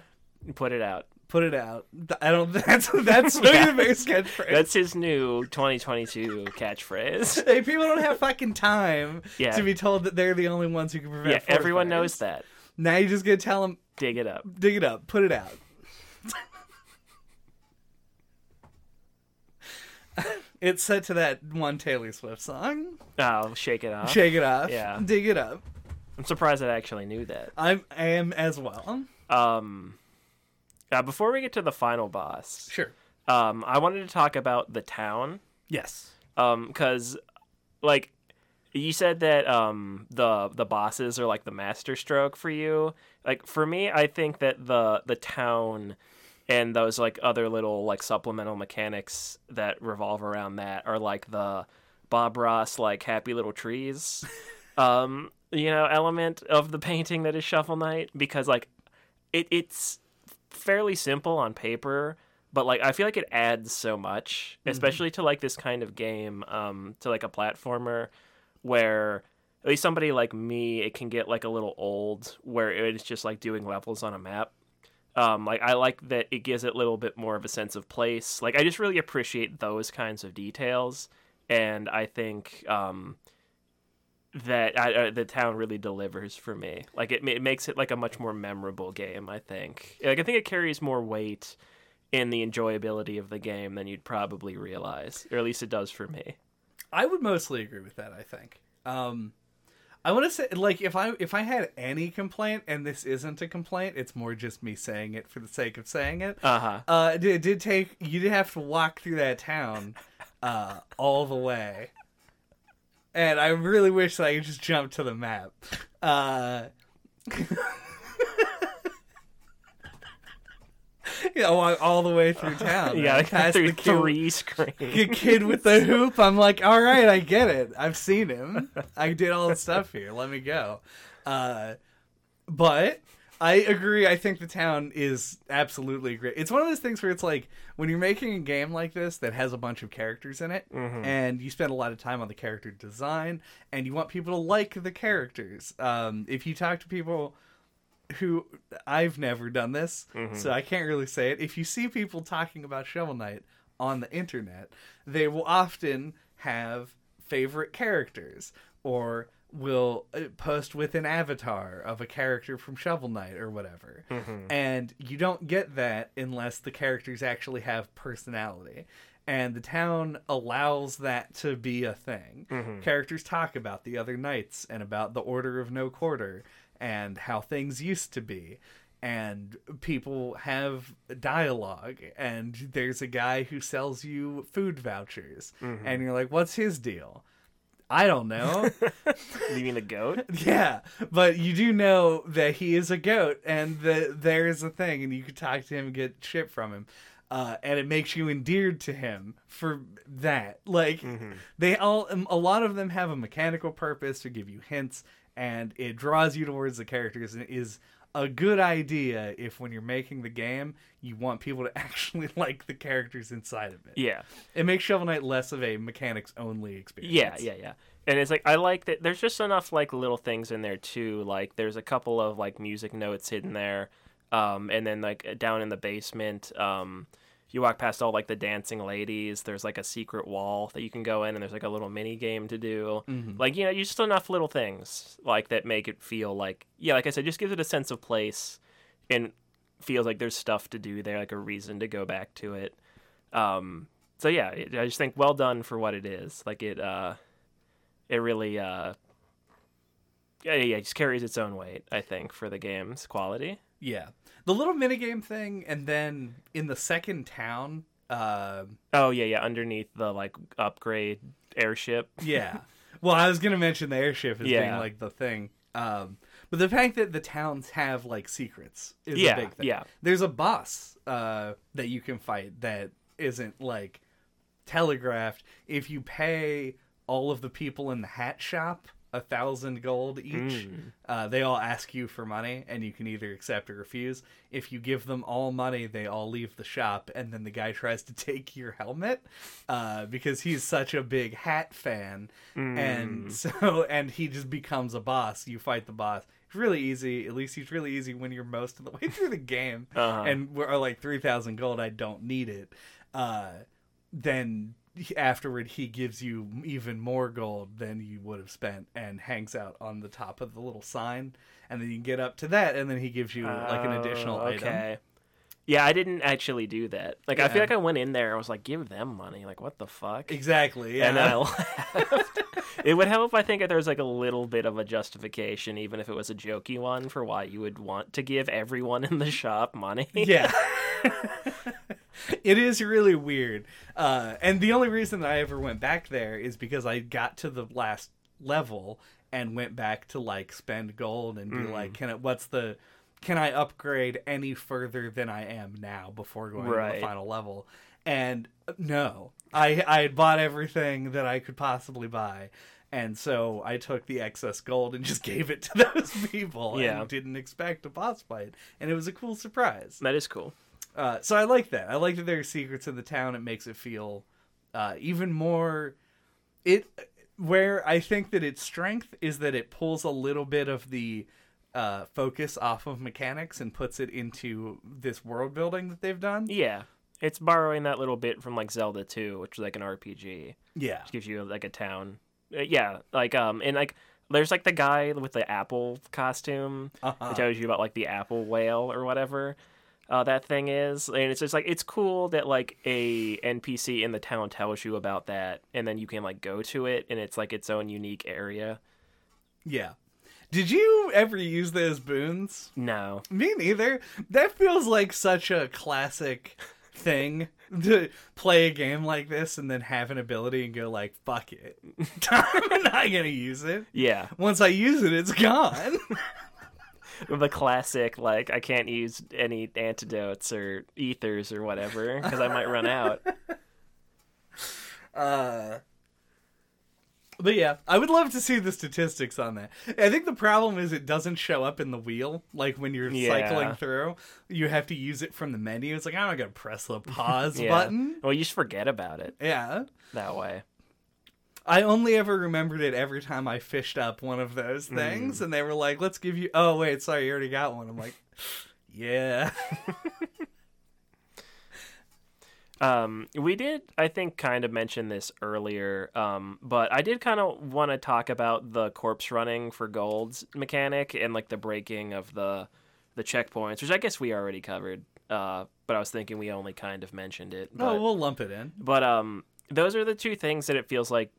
put it out. Put it out. I don't. That's that's Smokey Yeah. the Bear's catchphrase. That's his new 2022 catchphrase. Hey, people don't have fucking time Yeah. to be told that they're the only ones who can prevent. Yeah, everyone fires. knows that. Now you're just gonna tell them, Dig it up. dig it up, put it out. it's set to that one Taylor Swift song. Oh, shake it off. Shake it off. Yeah. Dig it up. I'm surprised I actually knew that. I'm I am as well. Um, uh, before we get to the final boss, Sure. um, I wanted to talk about the town. Yes. Um, because like you said that um the the bosses are like the master stroke for you. Like for me, I think that the the town and those like other little like supplemental mechanics that revolve around that are like the Bob Ross like happy little trees um you know element of the painting that is Shovel Knight because like it it's fairly simple on paper but like I feel like it adds so much, Mm-hmm. especially to like this kind of game, um, to like a platformer where at least somebody like me, it can get like a little old where it's just like doing levels on a map. Um, like I like that it gives it a little bit more of a sense of place. Like I just really appreciate those kinds of details, and I think um, that I, uh, the town really delivers for me. Like it, it makes it like a much more memorable game. I think. Like I think it carries more weight in the enjoyability of the game than you'd probably realize, or at least it does for me. I would mostly agree with that. I think. Um, I want to say, like, if I if I had any complaint, and this isn't a complaint, it's more just me saying it for the sake of saying it. Uh huh. Uh, it, it did take you did have to walk through that town, uh, all the way, and I really wish that I could just jump to the map. Uh, you know, all the way through town. Yeah, like past through the kid, three screens. the kid with the hoop. I'm like, all right, I get it. I've seen him. I did all the stuff here. Let me go. Uh, but I agree. I think the town is absolutely great. It's one of those things where it's like when you're making a game like this that has a bunch of characters in it, and you spend a lot of time on the character design, and you want people to like the characters. Um, if you talk to people who I've never done this, mm-hmm. so I can't really say it. If you see people talking about Shovel Knight on the internet, they will often have favorite characters or will uh, post with an avatar of a character from Shovel Knight or whatever. Mm-hmm. And you don't get that unless the characters actually have personality. And the town allows that to be a thing. Mm-hmm. Characters talk about the other knights and about the Order of No Quarter and how things used to be. And people have dialogue and there's a guy who sells you food vouchers. And you're like what's his deal? I don't know. You mean the goat? yeah but you do know that he is a goat and that there's a thing and you can talk to him and get shit from him. Uh, and it makes you endeared to him for that. Like they all a lot of them have a mechanical purpose to give you hints and it draws you towards the characters and it is a good idea if when you're making the game you want people to actually like the characters inside of it Yeah. it makes shovel knight less of a mechanics only experience Yeah, yeah, yeah. And it's like I like that there's just enough like little things in there too. Like there's a couple of like music notes hidden there. Um and then like down in the basement, um you walk past all like the dancing ladies. There's like a secret wall that you can go in, and there's like a little mini game to do. Like you know, you just enough little things like that make it feel like yeah, like I said, just gives it a sense of place, and feels like there's stuff to do there, like a reason to go back to it. Um, so yeah, it, I just think well done for what it is. Like it, uh, it really, uh, yeah, yeah, yeah, it just carries its own weight. I think for the game's quality. Yeah. The little minigame thing, and then in the second town, uh, Oh yeah, yeah, underneath the like upgrade airship. yeah. well, I was going to mention the airship as being like the thing. Um, but the fact that the towns have like secrets is Yeah, a big thing. yeah. There's a boss uh, that you can fight that isn't like telegraphed. If you pay all of the people in the hat shop a thousand gold each, Mm. uh, they all ask you for money, and you can either accept or refuse. If you give them all money, they all leave the shop, and then the guy tries to take your helmet uh, because he's such a big hat fan, Mm. and so and he just becomes a boss. You fight the boss. It's really easy. At least he's really easy when you're most of the way through the game, Uh-huh. and we're like three thousand gold. I don't need it. Uh, then he- afterward he gives you even more gold than you would have spent and hangs out on the top of the little sign and then you can get up to that and then he gives you like an additional Oh, item Okay. Yeah, I didn't actually do that. Like, I feel like I went in there. I was like, "Give them money." Like, what the fuck? exactly yeah And I it would help, I think, if there was like a little bit of a justification, even if it was a jokey one, for why you would want to give everyone in the shop money. yeah it is really weird uh, and the only reason that i ever went back there is because i got to the last level and went back to like spend gold and be Mm. like can it what's the can i upgrade any further than i am now before going to the final level and uh, no i i had bought everything that i could possibly buy and so I took the excess gold and just gave it to those people Yeah. and didn't expect a boss fight. And it was a cool surprise. That is cool. Uh, so I like that. I like that there are secrets in the town. It makes it feel uh, even more. It where I think that its strength is that it pulls a little bit of the uh, focus off of mechanics and puts it into this world building that they've done. Yeah, it's borrowing that little bit from like Zelda 2, which is like an RPG. Yeah, which Gives you like a town. Uh, yeah, like um, and like there's like the guy with the apple costume Uh-huh. that tells you about like the apple whale or whatever. Uh, that thing is, and it's just like it's cool that like a NPC in the town tells you about that, and then you can like go to it, and it's like its own unique area. yeah. Did you ever use those boons? No, Me neither. That feels like such a classic thing to play a game like this and then have an ability and go like, "Fuck it, I'm not gonna use it." yeah, Once I use it, it's gone. the classic like I can't use any antidotes or ethers or whatever because I might run out. Uh, but yeah, I would love to see the statistics on that. I think the problem is it doesn't show up in the wheel. Like when you're Yeah. cycling through, you have to use it from the menu. It's like I'm not gonna press the pause Yeah. button. Well, you just forget about it Yeah. that way. I only ever remembered it every time I fished up one of those things, and they were like, "Let's give you." Oh wait, sorry, you already got one. I'm like, "Yeah." Um, we did, I think, kind of mention this earlier, um, but I did kind of want to talk about the corpse running for golds mechanic and like the breaking of the the checkpoints, which I guess we already covered. Uh, but I was thinking we only kind of mentioned it. But, oh, we'll lump it in. but um, those are the two things that it feels like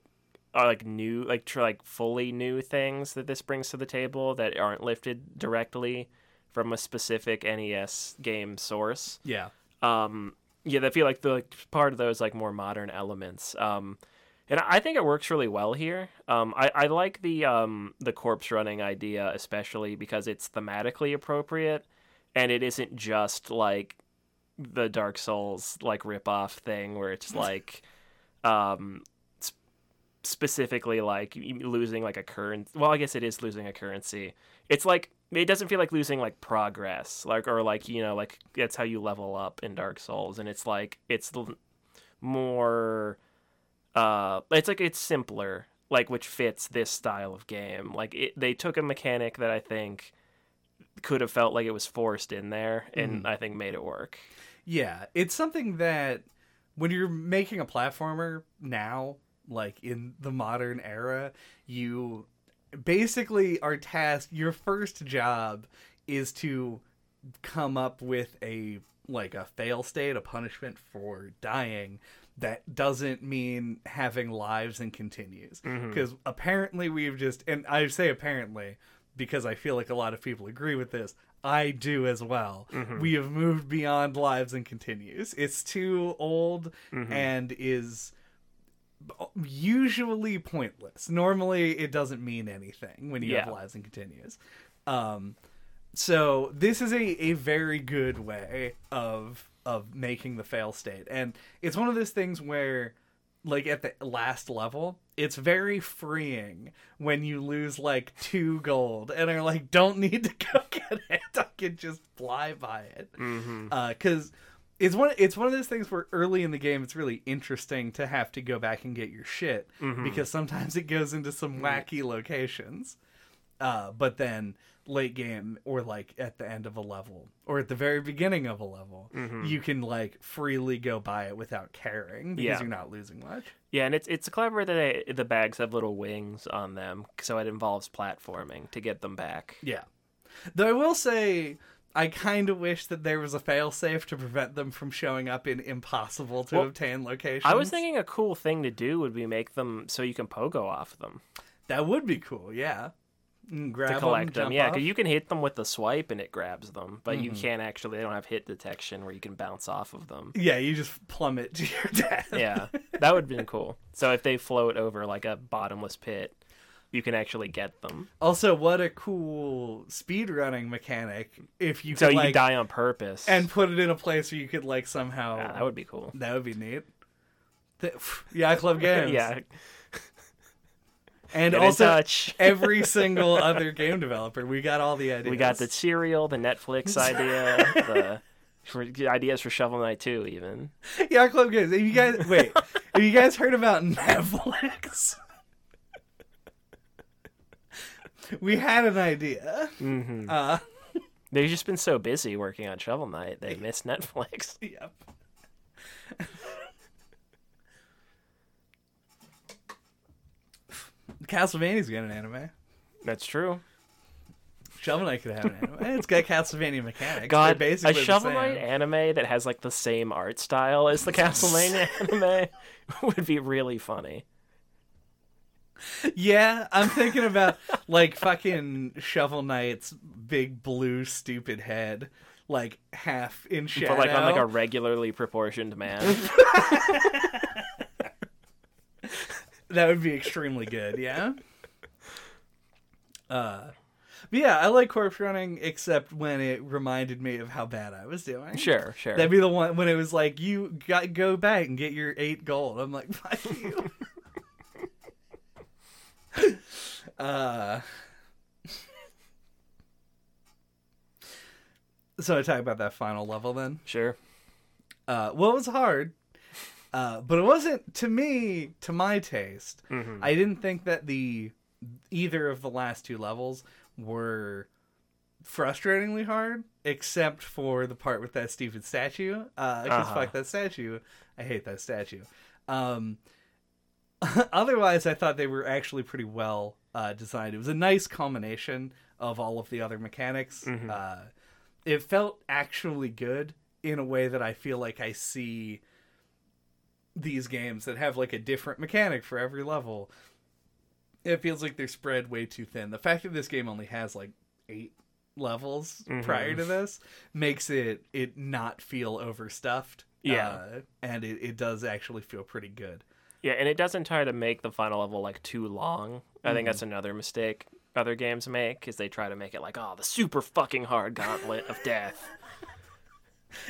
are like new, like tr- like fully new things that this brings to the table that aren't lifted directly from a specific NES game source Yeah. um yeah they feel like the like, part of those like more modern elements um and i think it works really well here um i, I like the um the corpse running idea especially because it's thematically appropriate and it isn't just like the dark souls like rip off thing where it's like um specifically like losing like a current well i guess it is losing a currency. It's like it doesn't feel like losing like progress like or like you know like that's how you level up in dark souls and it's like it's more uh it's like it's simpler like which fits this style of game. Like it, they took a mechanic that i think could have felt like it was forced in there and i think made it work. Yeah, it's something that when you're making a platformer now, like in the modern era, you basically are tasked your first job is to come up with a like a fail state, a punishment for dying that doesn't mean having lives and continues. Mm-hmm. Because apparently we've just and I say apparently because I feel like a lot of people agree with this. I do as well. Mm-hmm. We have moved beyond lives and continues. It's too old mm-hmm. and is usually pointless. Normally, it doesn't mean anything when you have Yeah. lives and continues. Um, so this is a, a very good way of of making the fail state, and it's one of those things where, like at the last level, it's very freeing when you lose like two gold and are like, don't need to go get it. I can just fly by it mm-hmm. because it's one it's one of those things where early in the game it's really interesting to have to go back and get your shit Mm-hmm. because sometimes it goes into some wacky locations. Uh, but then late game or like at the end of a level or at the very beginning of a level, you can like freely go by it without caring because Yeah. you're not losing much. Yeah, and it's it's clever that they, the bags have little wings on them, so it involves platforming to get them back. Yeah. Though I will say I kind of wish that there was a failsafe to prevent them from showing up in impossible to Well, obtain locations. I was thinking a cool thing to do would be make them so you can pogo off them That would be cool, yeah. Mm, Grab to collect them. jump Yeah, because you can hit them with the swipe and it grabs them, but you Mhm. can't actually. They don't have hit detection where you can bounce off of them. Yeah, you just plummet to your death. Yeah, that would have been cool. So if they float over like a bottomless pit, you can actually get them. Also, what a cool speedrunning mechanic if you So could you like die on purpose. and put it in a place where you could like somehow Yeah, that would be cool. that would be neat. The, yeah, Club Games. yeah, and get also every single other game developer. We got all the ideas. We got the cereal, the Netflix idea, the For ideas for Shovel Knight 2, even. Yeah, Club Games. Have you guys wait? have you guys heard about Netflix? we had an idea. Mm-hmm. Uh, They've just been so busy working on Shovel Knight, they missed Netflix. yep. Castlevania's got an anime. That's true. Shovel Knight could have an anime. It's got Castlevania mechanics. God, They're basically a Shovel. Knight anime that has like the same art style as the Castlevania anime would be really funny. Yeah, I'm thinking about like fucking Shovel Knight's big blue stupid head, like half in shadow. But like on like a regularly proportioned man. That would be extremely good, yeah. Uh, but yeah, I like corpse running, except when it reminded me of how bad I was doing. sure, sure. That'd be the one when it was like, you got go back and get your eight gold. I'm like, fuck you. Uh, so I talk about that final level then. Sure. Uh, well, it was hard, uh, but it wasn't to me, to my taste. Mhm. I didn't think that the either of the last two levels were frustratingly hard, except for the part with that stupid statue. Because Uh-huh. fuck that statue, I hate that statue. Um, otherwise, I thought they were actually pretty well uh, designed. It was a nice combination of all of the other mechanics. Mhm. Uh, it felt actually good in a way that I feel like I see these games that have like a different mechanic for every level. It feels like they're spread way too thin. The fact that this game only has like eight levels Mhm. prior to this makes it it not feel overstuffed. Yeah. Uh, and it, it does actually feel pretty good. Yeah, and it doesn't try to make the final level like too long. I think that's mm-hmm. another mistake other games make is they try to make it like, oh, the super fucking hard gauntlet of death.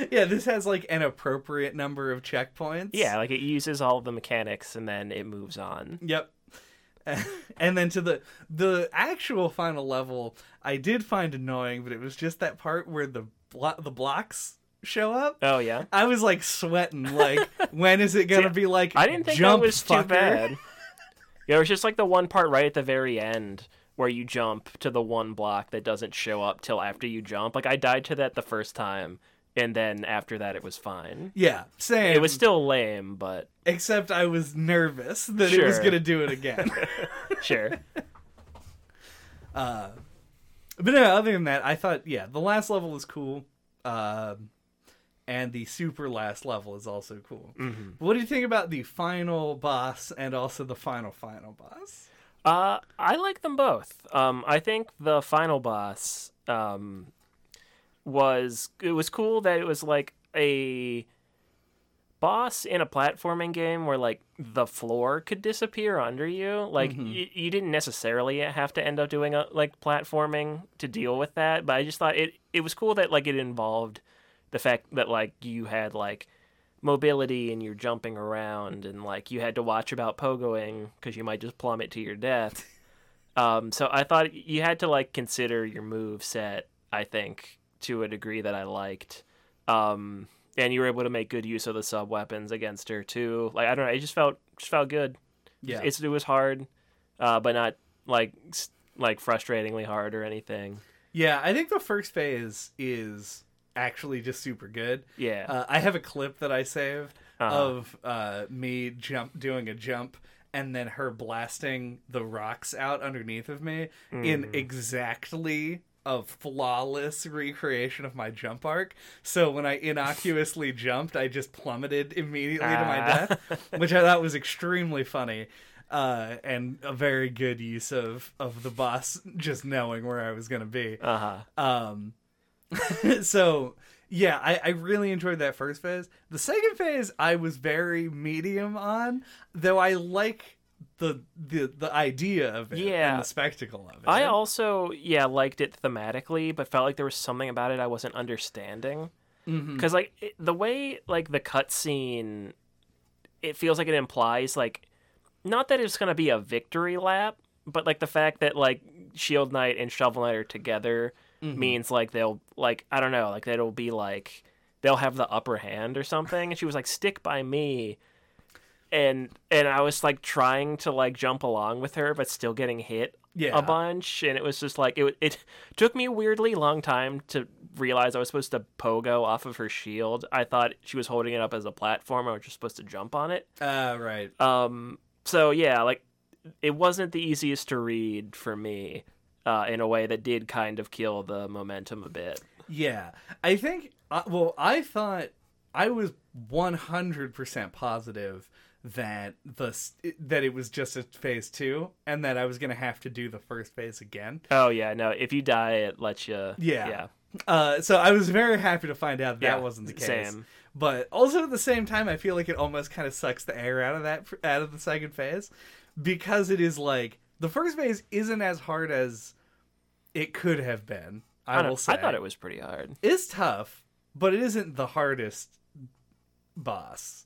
Yeah, this has like an appropriate number of checkpoints. Yeah, like it uses all of the mechanics and then it moves on. Yep. And then to the the actual final level, I did find annoying, but it was just that part where the blo- the blocks show up. Oh yeah. I was like sweating. Like, when is it gonna See, be like? I didn't think jump, that was fucker? too bad. Yeah, it was just like the one part right at the very end where you jump to the one block that doesn't show up till after you jump. Like I died to that the first time, and then after that it was fine. Yeah, same. It was still lame, but except I was nervous that it was gonna do it again. sure. Uh, but no, other than that, I thought yeah, the last level was cool, um, and the super last level is also cool. hmm What do you think about the final boss and also the final final boss? Uh, I like them both. Um, I think the final boss um, was it was cool that it was like a boss in a platforming game where like the floor could disappear under you. Like Mhm. y- you didn't necessarily have to end up doing a like platforming to deal with that, but I just thought it it was cool that like it involved the fact that like you had like mobility and you're jumping around and like you had to watch about pogoing because you might just plummet to your death. um, so I thought you had to like consider your move set. I think to a degree that I liked, um, and you were able to make good use of the sub weapons against her too. Like I don't know, it just felt just felt good. Yeah, It's it was hard, uh, but not like like frustratingly hard or anything. yeah. I think the first phase is actually just super good. Yeah. Uh, I have a clip that I saved Uh-huh. of uh, me jump doing a jump and then her blasting the rocks out underneath of me in Mm. exactly a flawless recreation of my jump arc. So when I innocuously jumped, I just plummeted immediately to my Ah. death, which I thought was extremely funny. Uh, and a very good use of, of the boss just knowing where I was going to be. Uh huh. Um, so yeah, I, I really enjoyed that first phase. The second phase, I was very medium on, though I like the the the idea of it Yeah. and the spectacle of it. I also yeah liked it thematically, but felt like there was something about it I wasn't understanding. Mm-hmm. Because like it, the way like the cutscene, it feels like it implies like not that it's gonna be a victory lap, but like the fact that like Shield Knight and Shovel Knight are together Mhm. means like they'll like I don't know like that it'll be like they'll have the upper hand or something. And she was like, "Stick by me." And and I was like trying to like jump along with her, but still getting hit Yeah. a bunch. And it was just like it. It took me a weirdly long time to realize I was supposed to pogo off of her shield. I thought she was holding it up as a platform. I was just supposed to jump on it. Uh, right. Um, so yeah, like it wasn't the easiest to read for me uh, in a way that did kind of kill the momentum a bit. Yeah, I think. Uh, well, I thought I was one hundred percent positive that the that it was just a phase two, and that I was gonna have to do the first phase again. Oh yeah, no, if you die, it lets you. Yeah. yeah, Uh, so I was very happy to find out that Yeah, wasn't the case. same. But also at the same time, I feel like it almost kind of sucks the air out of that out of the second phase because it is like the first phase isn't as hard as it could have been. I, I, will say I thought it was pretty hard. It's tough, but it isn't the hardest boss.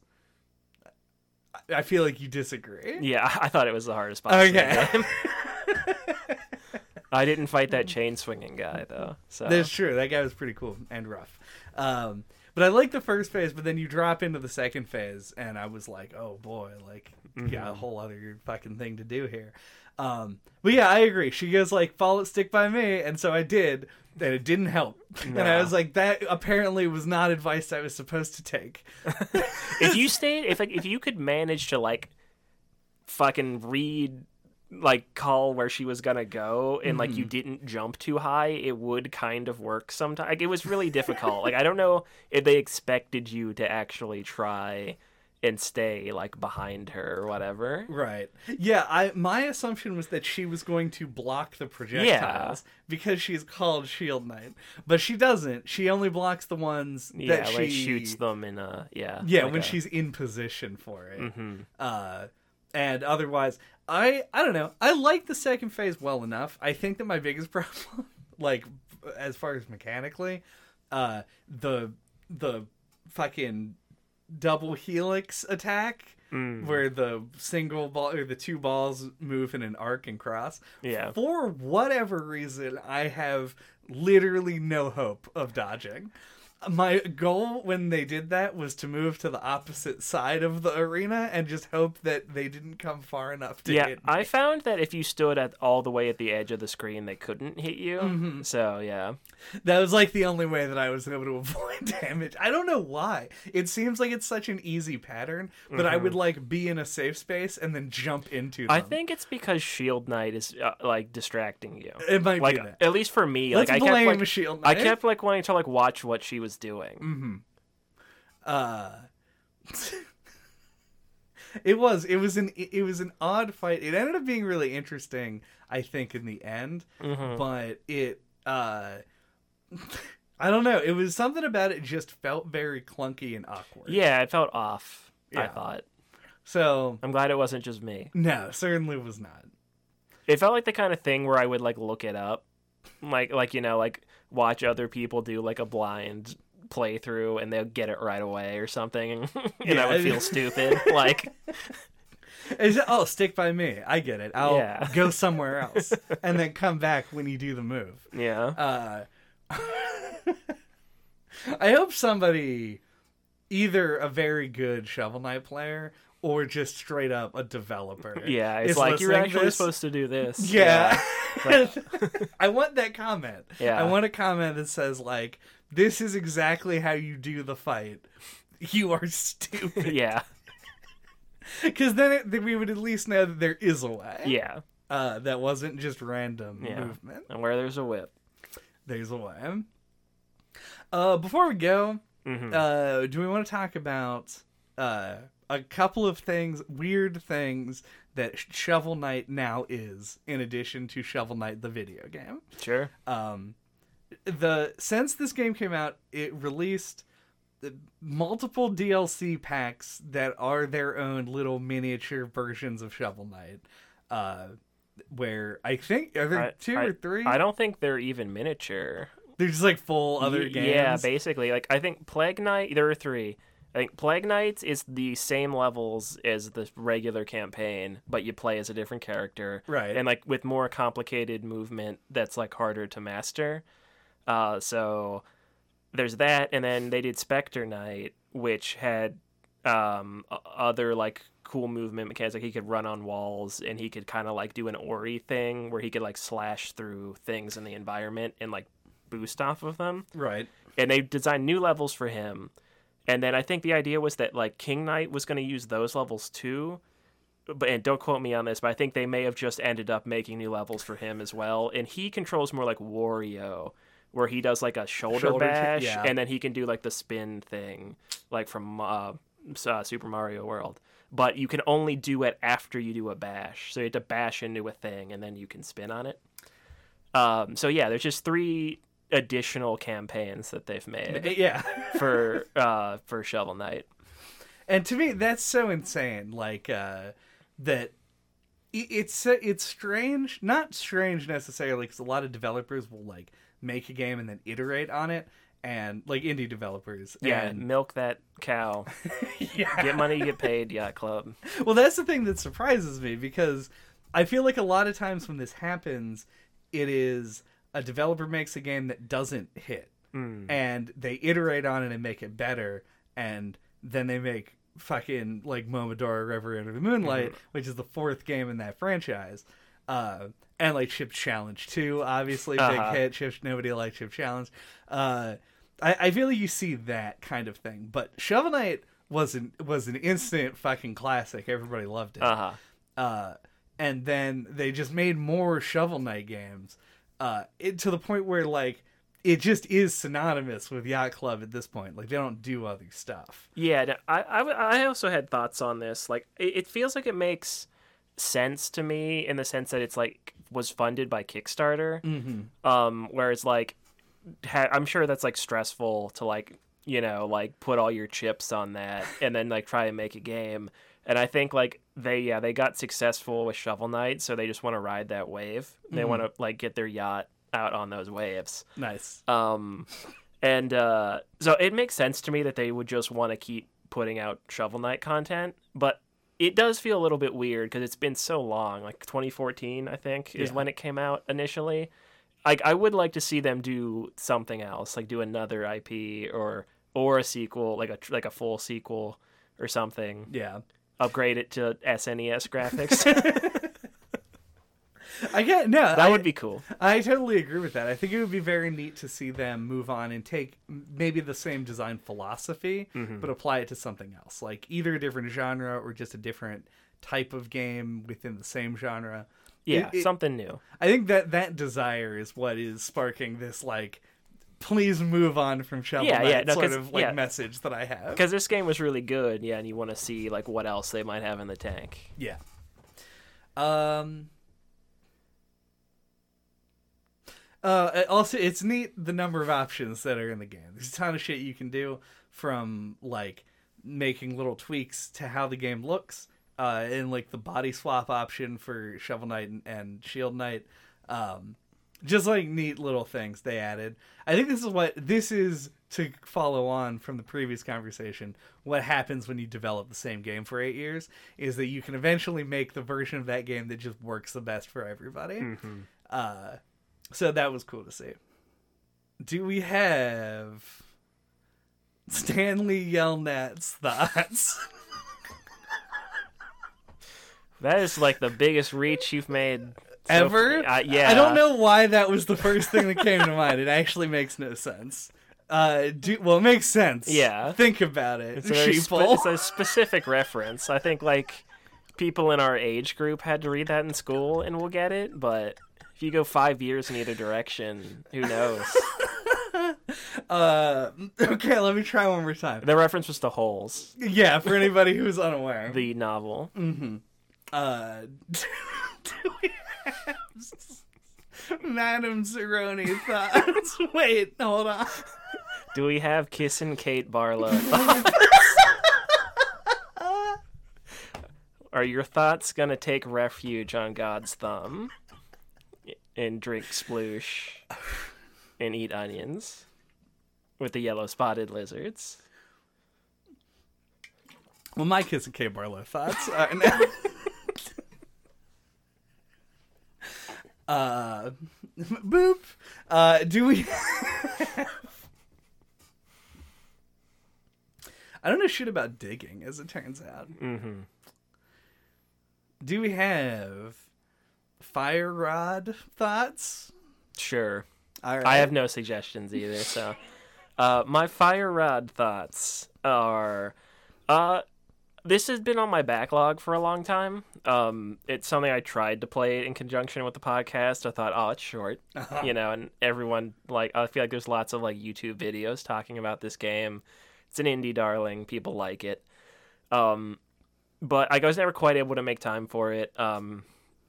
I- feel like you disagree. Yeah, I thought it was the hardest boss. Okay. I didn't fight that chain swinging guy though. So That's true. That guy was pretty cool and rough. Um, but I like the first phase, but then you drop into the second phase, and I was like, oh boy, like you got a Mm-hmm. whole other fucking thing to do here. Um, but yeah, I agree. She goes like, "Follow, stick by me," and so I did, and it didn't help. And I was like, that apparently was not advice I was supposed to take. if you stayed, if like if you could manage to like fucking read like call where she was gonna go and like you Mm-hmm. didn't jump too high it would kind of work sometimes like, it was really difficult like i don't know if they expected you to actually try and stay like behind her or whatever Right. Yeah, I my assumption was that she was going to block the projectiles because she's called Shield Knight, but she doesn't. She only blocks the ones yeah that like she shoots them in a yeah Yeah, like when a- she's in position for it. Mhm. Uh, and otherwise, I I don't know. I like the second phase well enough. I think that my biggest problem, like as far as mechanically, uh, the the fucking double helix attack. Mm. Where the single ball or the two balls move in an arc and cross. Yeah. For whatever reason, I have literally no hope of dodging. My goal when they did that was to move to the opposite side of the arena and just hope that they didn't come far enough to yeah hit. i found that if you stood at all the way at the edge of the screen they couldn't hit you Mm-hmm. so yeah That was like the only way that I was able to avoid damage. I don't know why. It seems like it's such an easy pattern, but I would like be in a safe space and then jump into them. Mm-hmm. I think it's because Shield Knight is uh, like distracting you. it might Like be that. at least for me, Let's like I blame kept like Shield I kept like wanting to like watch what she was doing. uh it was it was an it was an odd fight it ended up being really interesting i think in the end Mm-hmm. but it uh i don't know it was something about it just felt very clunky and awkward Yeah, it felt off. I thought. so I'm glad it wasn't just me. no certainly was not It felt like the kind of thing where I would like look it up, like like you know like watch other people do like a blind playthrough and they'll get it right away or something, and Yeah. I would feel stupid. like Is it, oh stick by me i get it i'll Yeah. go somewhere else and then come back when you do the move yeah, Uh, I hope somebody, either a very good Shovel Knight player or just straight up a developer. yeah. It's like you're actually this. supposed to do this. Yeah. I want that comment. Yeah. I want a comment that says like, "This is exactly how you do the fight." You are stupid. yeah, Because then, it, then we would at least know that there is a way. yeah. Uh, that wasn't just random Yeah. movement. And where there's a whip. There's a way. Uh, before we go, Mhm. uh, do we want to talk about uh, a couple of things, weird things that Shovel Knight now is, in addition to Shovel Knight the video game? Sure. Um, the since this game came out, it released multiple DLC packs that are their own little miniature versions of Shovel Knight. Uh, where I think are there I- two I- or three? I don't think they're even miniature. They're just like full other Y- games. Yeah, basically. Like I think Plague Knight. There are three. I think Plague Knights is the same levels as the regular campaign, but you play as a different character, Right. And like with more complicated movement that's like harder to master. Uh, so there's that, and then they did Spectre Knight, which had um, other like cool movement mechanics. Like he could run on walls, and he could kind of like do an Ori thing where he could like slash through things in the environment and like boost off of them. Right. And they designed new levels for him. And then I think the idea was that like King Knight was going to use those levels too. But and don't quote me on this, but I think they may have just ended up making new levels for him as well. And he controls more like Wario, where he does like a shoulder, Shoulder bash, yeah. and then he can do like the spin thing, like from uh, uh, Super Mario World. But you can only do it after you do a bash, so you have to bash into a thing, and then you can spin on it. Um, so yeah, there's just three additional campaigns that they've made Yeah. for uh for Shovel Knight. And to me, that's so insane. Like uh, that, it's it's strange. Not strange necessarily, because a lot of developers will like make a game and then iterate on it, and like indie developers. Yeah, and, milk that cow. yeah. Get money, get paid. Yacht Club. Well, that's the thing that surprises me because I feel like a lot of times when this happens, it is a developer makes a game that doesn't hit, and they iterate on it and make it better, and then they make fucking like Momodora Reverie Under the Moonlight, which is the fourth game in that franchise. Uh, and like Chip Challenge 2, obviously Uh-huh. big hit. Chip, nobody liked Chip Challenge. Uh, I, I feel like you see that kind of thing, but Shovel Knight was an was an instant fucking classic. Everybody loved it. Uh huh. Uh, and then they just made more Shovel Knight games, uh, it, to the point where like it just is synonymous with Yacht Club at this point. Like they don't do other stuff. Yeah, no, I, I I also had thoughts on this. Like, it, it feels like it makes sense to me in the sense that it's like was funded by Kickstarter. Mm-hmm. Um, whereas like, ha- I'm sure that's like stressful to like you know like put all your chips on that and then like try and make a game. And I think like they yeah they got successful with Shovel Knight, so they just want to ride that wave. They want to like get their yacht out on those waves. Nice. Um, and uh, so it makes sense to me that they would just want to keep putting out Shovel Knight content, but it does feel a little bit weird because it's been so long. Like 2014, I think, is Yeah. when it came out initially. Like I would like to see them do something else, like do another IP or or a sequel, like a like a full sequel or something. Yeah. Upgrade it to SNES graphics. I get no. that I, would be cool. I totally agree with that. I think it would be very neat to see them move on and take maybe the same design philosophy, Mm-hmm. but apply it to something else, like either a different genre or just a different type of game within the same genre. Yeah, It- it- something new. I think that that desire is what is sparking this like please move on from Shovel Yeah, Knight yeah, no, sort of like yeah. message that I have. Because this game was really good, yeah, and you want to see like what else they might have in the tank. Yeah. Um uh also it's neat the number of options that are in the game. There's a ton of shit you can do from like making little tweaks to how the game looks uh and like the body swap option for Shovel Knight and, and Shield Knight um just like neat little things they added. I think this is what this is to follow on from the previous conversation. What happens when you develop the same game for eight years is that you can eventually make the version of that game that just works the best for everybody. Uh, so that was cool to see. Do we have Stanley Yelnats thoughts? That is like the biggest reach you've made so Ever? far. Uh, yeah, I don't know why that was the first thing that came to mind. It actually makes no sense. Uh, do well, it makes sense. Yeah. think about it. It's a, very spe- it's a specific reference. I think like people in our age group had to read that in school and we'll get it, but if you go five years in either direction, who knows? Uh, okay, let me try one more time. the reference was to Holes, Yeah, for anybody who's unaware. the novel. Uh, do we have Madame Zeroni thoughts? Wait, hold on. Do we have Kissin' Kate Barlow? Are your thoughts gonna take refuge on God's thumb and drink spoosh and eat onions with the yellow spotted lizards? Well, my Kissin' Kate Barlow thoughts. Uh, now- uh, boop. Uh, do we? I don't know shit about digging, as it turns out. Mm-hmm. Do we have fire rod thoughts? Sure. Right. I have no suggestions either. So, uh, my fire rod thoughts are, uh, this has been on my backlog for a long time. Um, it's something I tried to play in conjunction with the podcast. I thought, oh, it's short, you know, and everyone like I feel like there's lots of like YouTube videos talking about this game. It's an indie darling. People like it. Um, but I was never quite able to make time for it. Um,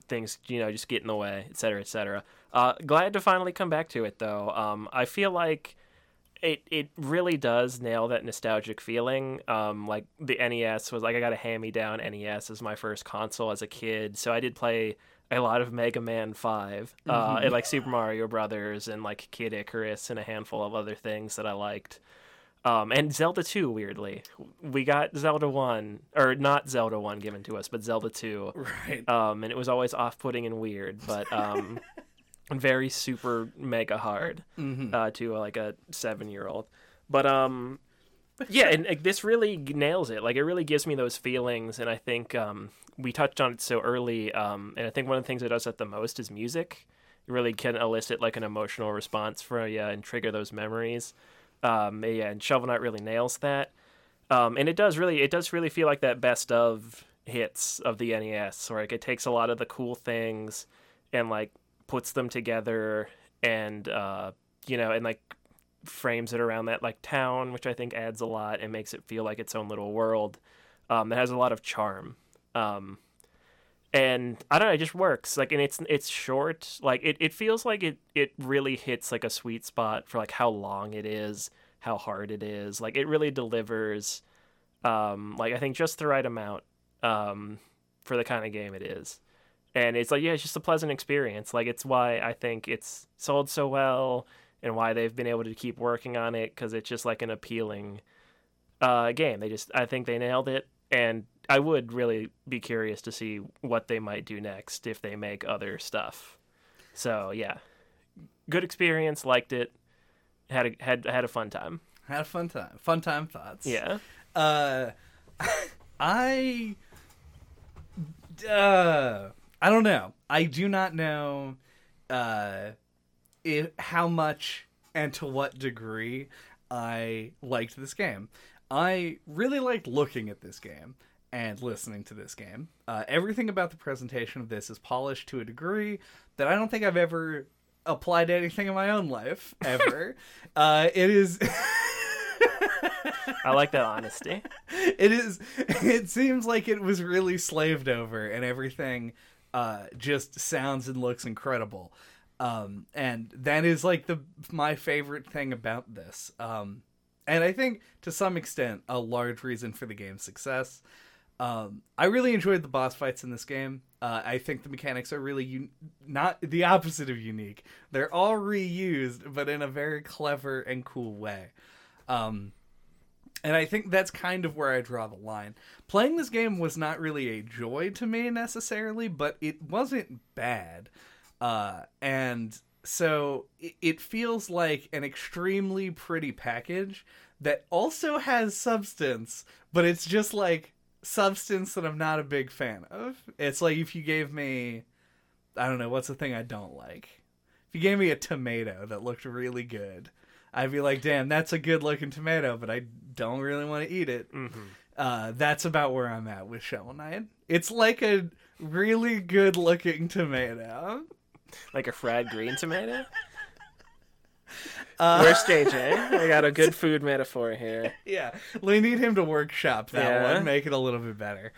things, you know, just get in the way, et cetera, et cetera. Uh, glad to finally come back to it though. Um, I feel like it it really does nail that nostalgic feeling. Um, like the NES was like I got a hand me down NES as my first console as a kid, so I did play a lot of Mega Man 5 uh, and like Super Mario Brothers and like Kid Icarus and a handful of other things that I liked. Um, and Zelda 2, weirdly. We got Zelda 1, or not Zelda 1 given to us, but Zelda 2. right. Um, and it was always off putting and weird, but um, very super mega hard Mhm. uh, to like a seven year old. But um, yeah, and like, this really nails it. Like it really gives me those feelings, and I think um, we touched on it so early. Um, and I think one of the things it does that the most is music. It really can elicit like an emotional response for you and trigger those memories. Um, yeah, and Shovel Knight really nails that. Um, and it does really, it does really feel like that best of hits of the NES, where like it takes a lot of the cool things and like puts them together and uh, you know, and like frames it around that like town, which I think adds a lot and makes it feel like its own little world. Um, that has a lot of charm. Um, and I don't know, it just works. Like, and it's it's short. Like, it, it feels like it it really hits like a sweet spot for like how long it is, how hard it is. Like, it really delivers. Um, like I think just the right amount. Um, for the kind of game it is. And it's like, yeah, it's just a pleasant experience. Like, it's why I think it's sold so well and why they've been able to keep working on it because it's just like an appealing uh, game. They just, I think they nailed it. And I would really be curious to see what they might do next if they make other stuff. So, yeah, good experience, liked it, had a, had, had a fun time. Had a fun time. Fun time thoughts. Yeah. Uh, I. Uh, I don't know. I do not know uh, if, how much and to what degree I liked this game. I really liked looking at this game and listening to this game. Uh, everything about the presentation of this is polished to a degree that I don't think I've ever applied to anything in my own life ever. uh, it is. I like that honesty. it is it seems like it was really slaved over and everything uh just sounds and looks incredible um and that is like the my favorite thing about this um and i think to some extent a large reason for the game's success um i really enjoyed the boss fights in this game uh, I think the mechanics are really un- not the opposite of unique. They're all reused, but in a very clever and cool way. Um, and I think that's kind of where I draw the line. Playing this game was not really a joy to me necessarily, but it wasn't bad. Uh, and so it, it feels like an extremely pretty package that also has substance, but it's just like substance that I'm not a big fan of. It's like if you gave me, I don't know, what's the thing I don't like? If you gave me a tomato that looked really good, I'd be like, damn, that's a good looking tomato, but I don't really want to eat it. Mm-hmm. Uh, that's about where I'm at with Shovel Knight. It's like a really good looking tomato. Like a fried green tomato? Uh, Where's JJ? I got a good food metaphor here. yeah, we need him to workshop that Yeah. one, make it a little bit better.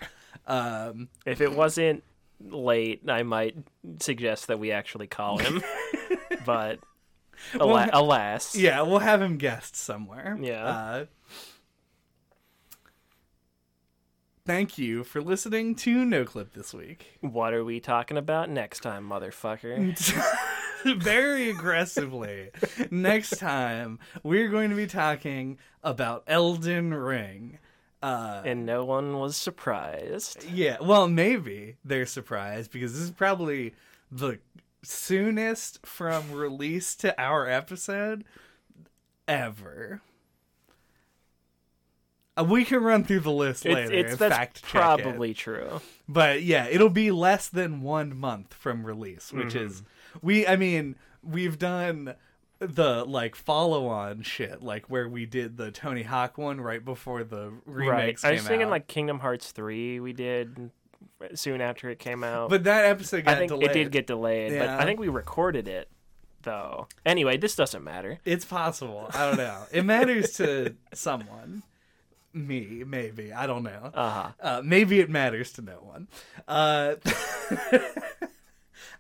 Um, If it wasn't late, I might suggest that we actually call him. but Well, alas, yeah, we'll have him guest somewhere. Yeah. Uh, thank you for listening to No Clip this week. what are we talking about next time, motherfucker? Very aggressively. Next time, we're going to be talking about Elden Ring. Uh, and no one was surprised. yeah, well, maybe they're surprised because this is probably the soonest from release to our episode ever. Uh, we can run through the list It's, later. it's that's fact check it. probably true. But yeah, it'll be less than one month from release, which Mm-hmm. is we. I mean, we've done the like follow on shit, like where we did the Tony Hawk one right before the remakes. Right. I was thinking out. like Kingdom Hearts three. We did soon after it came out. but that episode got I think delayed. it did get delayed. But I think we recorded it though. Anyway, this doesn't matter. It's possible. I don't know. It matters to someone. Me, maybe. I don't know. Uh-huh. Uh, maybe it matters to no one. Uh,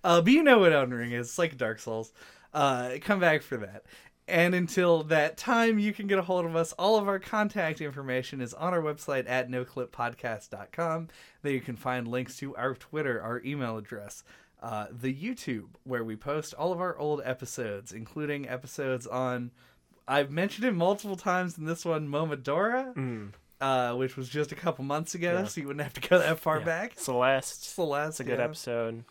uh, but you know what Elden Ring is. It's like Dark Souls. Uh, come back for that. And until that time, you can get a hold of us. All of our contact information is on our website at noclippodcast.com. There you can find links to our Twitter, our email address, uh, the YouTube, where we post all of our old episodes, including episodes on. I've mentioned it multiple times in this one, Momodora, uh, which was just a couple months ago, Mm. Yeah. so you wouldn't have to go that far Yeah. back. Celeste. Celeste, It's a good yeah. episode.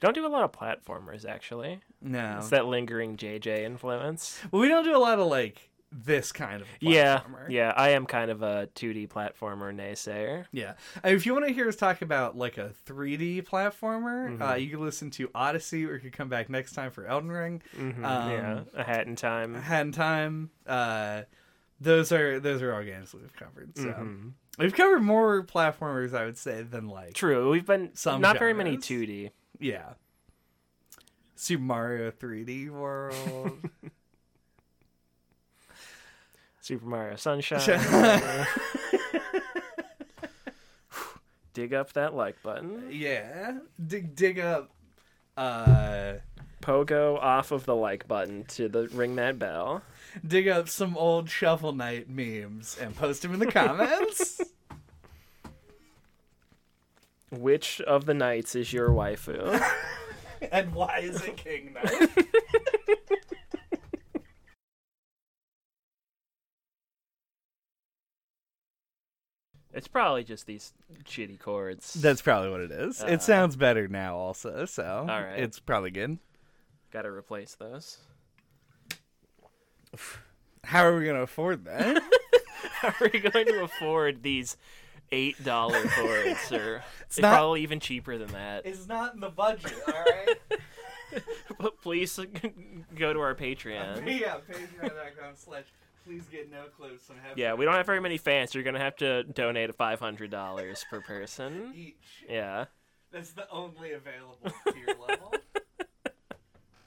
Don't do a lot of platformers actually. No, It's that lingering JJ influence. well, we don't do a lot of like this kind of Yeah, platformer. yeah. I am kind of a 2D platformer naysayer. Yeah. Uh, If you want to hear us talk about like a 3D platformer, Mm-hmm. uh, you can listen to Odyssey or you can come back next time for Elden Ring. Mhm, Um, yeah, a hat in time. a hat in time. Uh, those are those are all games we've covered. So Mhm. we've covered more platformers, I would say, than like True. We've been Some not very many 2D. yeah. Super Mario 3D World. Super Mario Sunshine. Dig up that like button. yeah. Dig dig up. Uh, Pogo off of the like button to the ring that bell. dig up some old Shovel Knight memes and post them in the comments. Which of the knights is your waifu? and why is it King Knight? it's probably just these shitty cords. That's probably what it is. Uh, it sounds better now, also. So all right. it's probably good. Gotta replace those. How are we gonna afford that? How are we going to afford these eight dollar cords? Or it's, not- probably even cheaper than that. it's not in the budget. All right. But please go to our Patreon. yeah, Patreon.com/slash. Please get no clips and have Yeah, we don't have very many fans, so you're gonna have to donate five hundred dollars per person. each. Yeah. That's the only available tier level.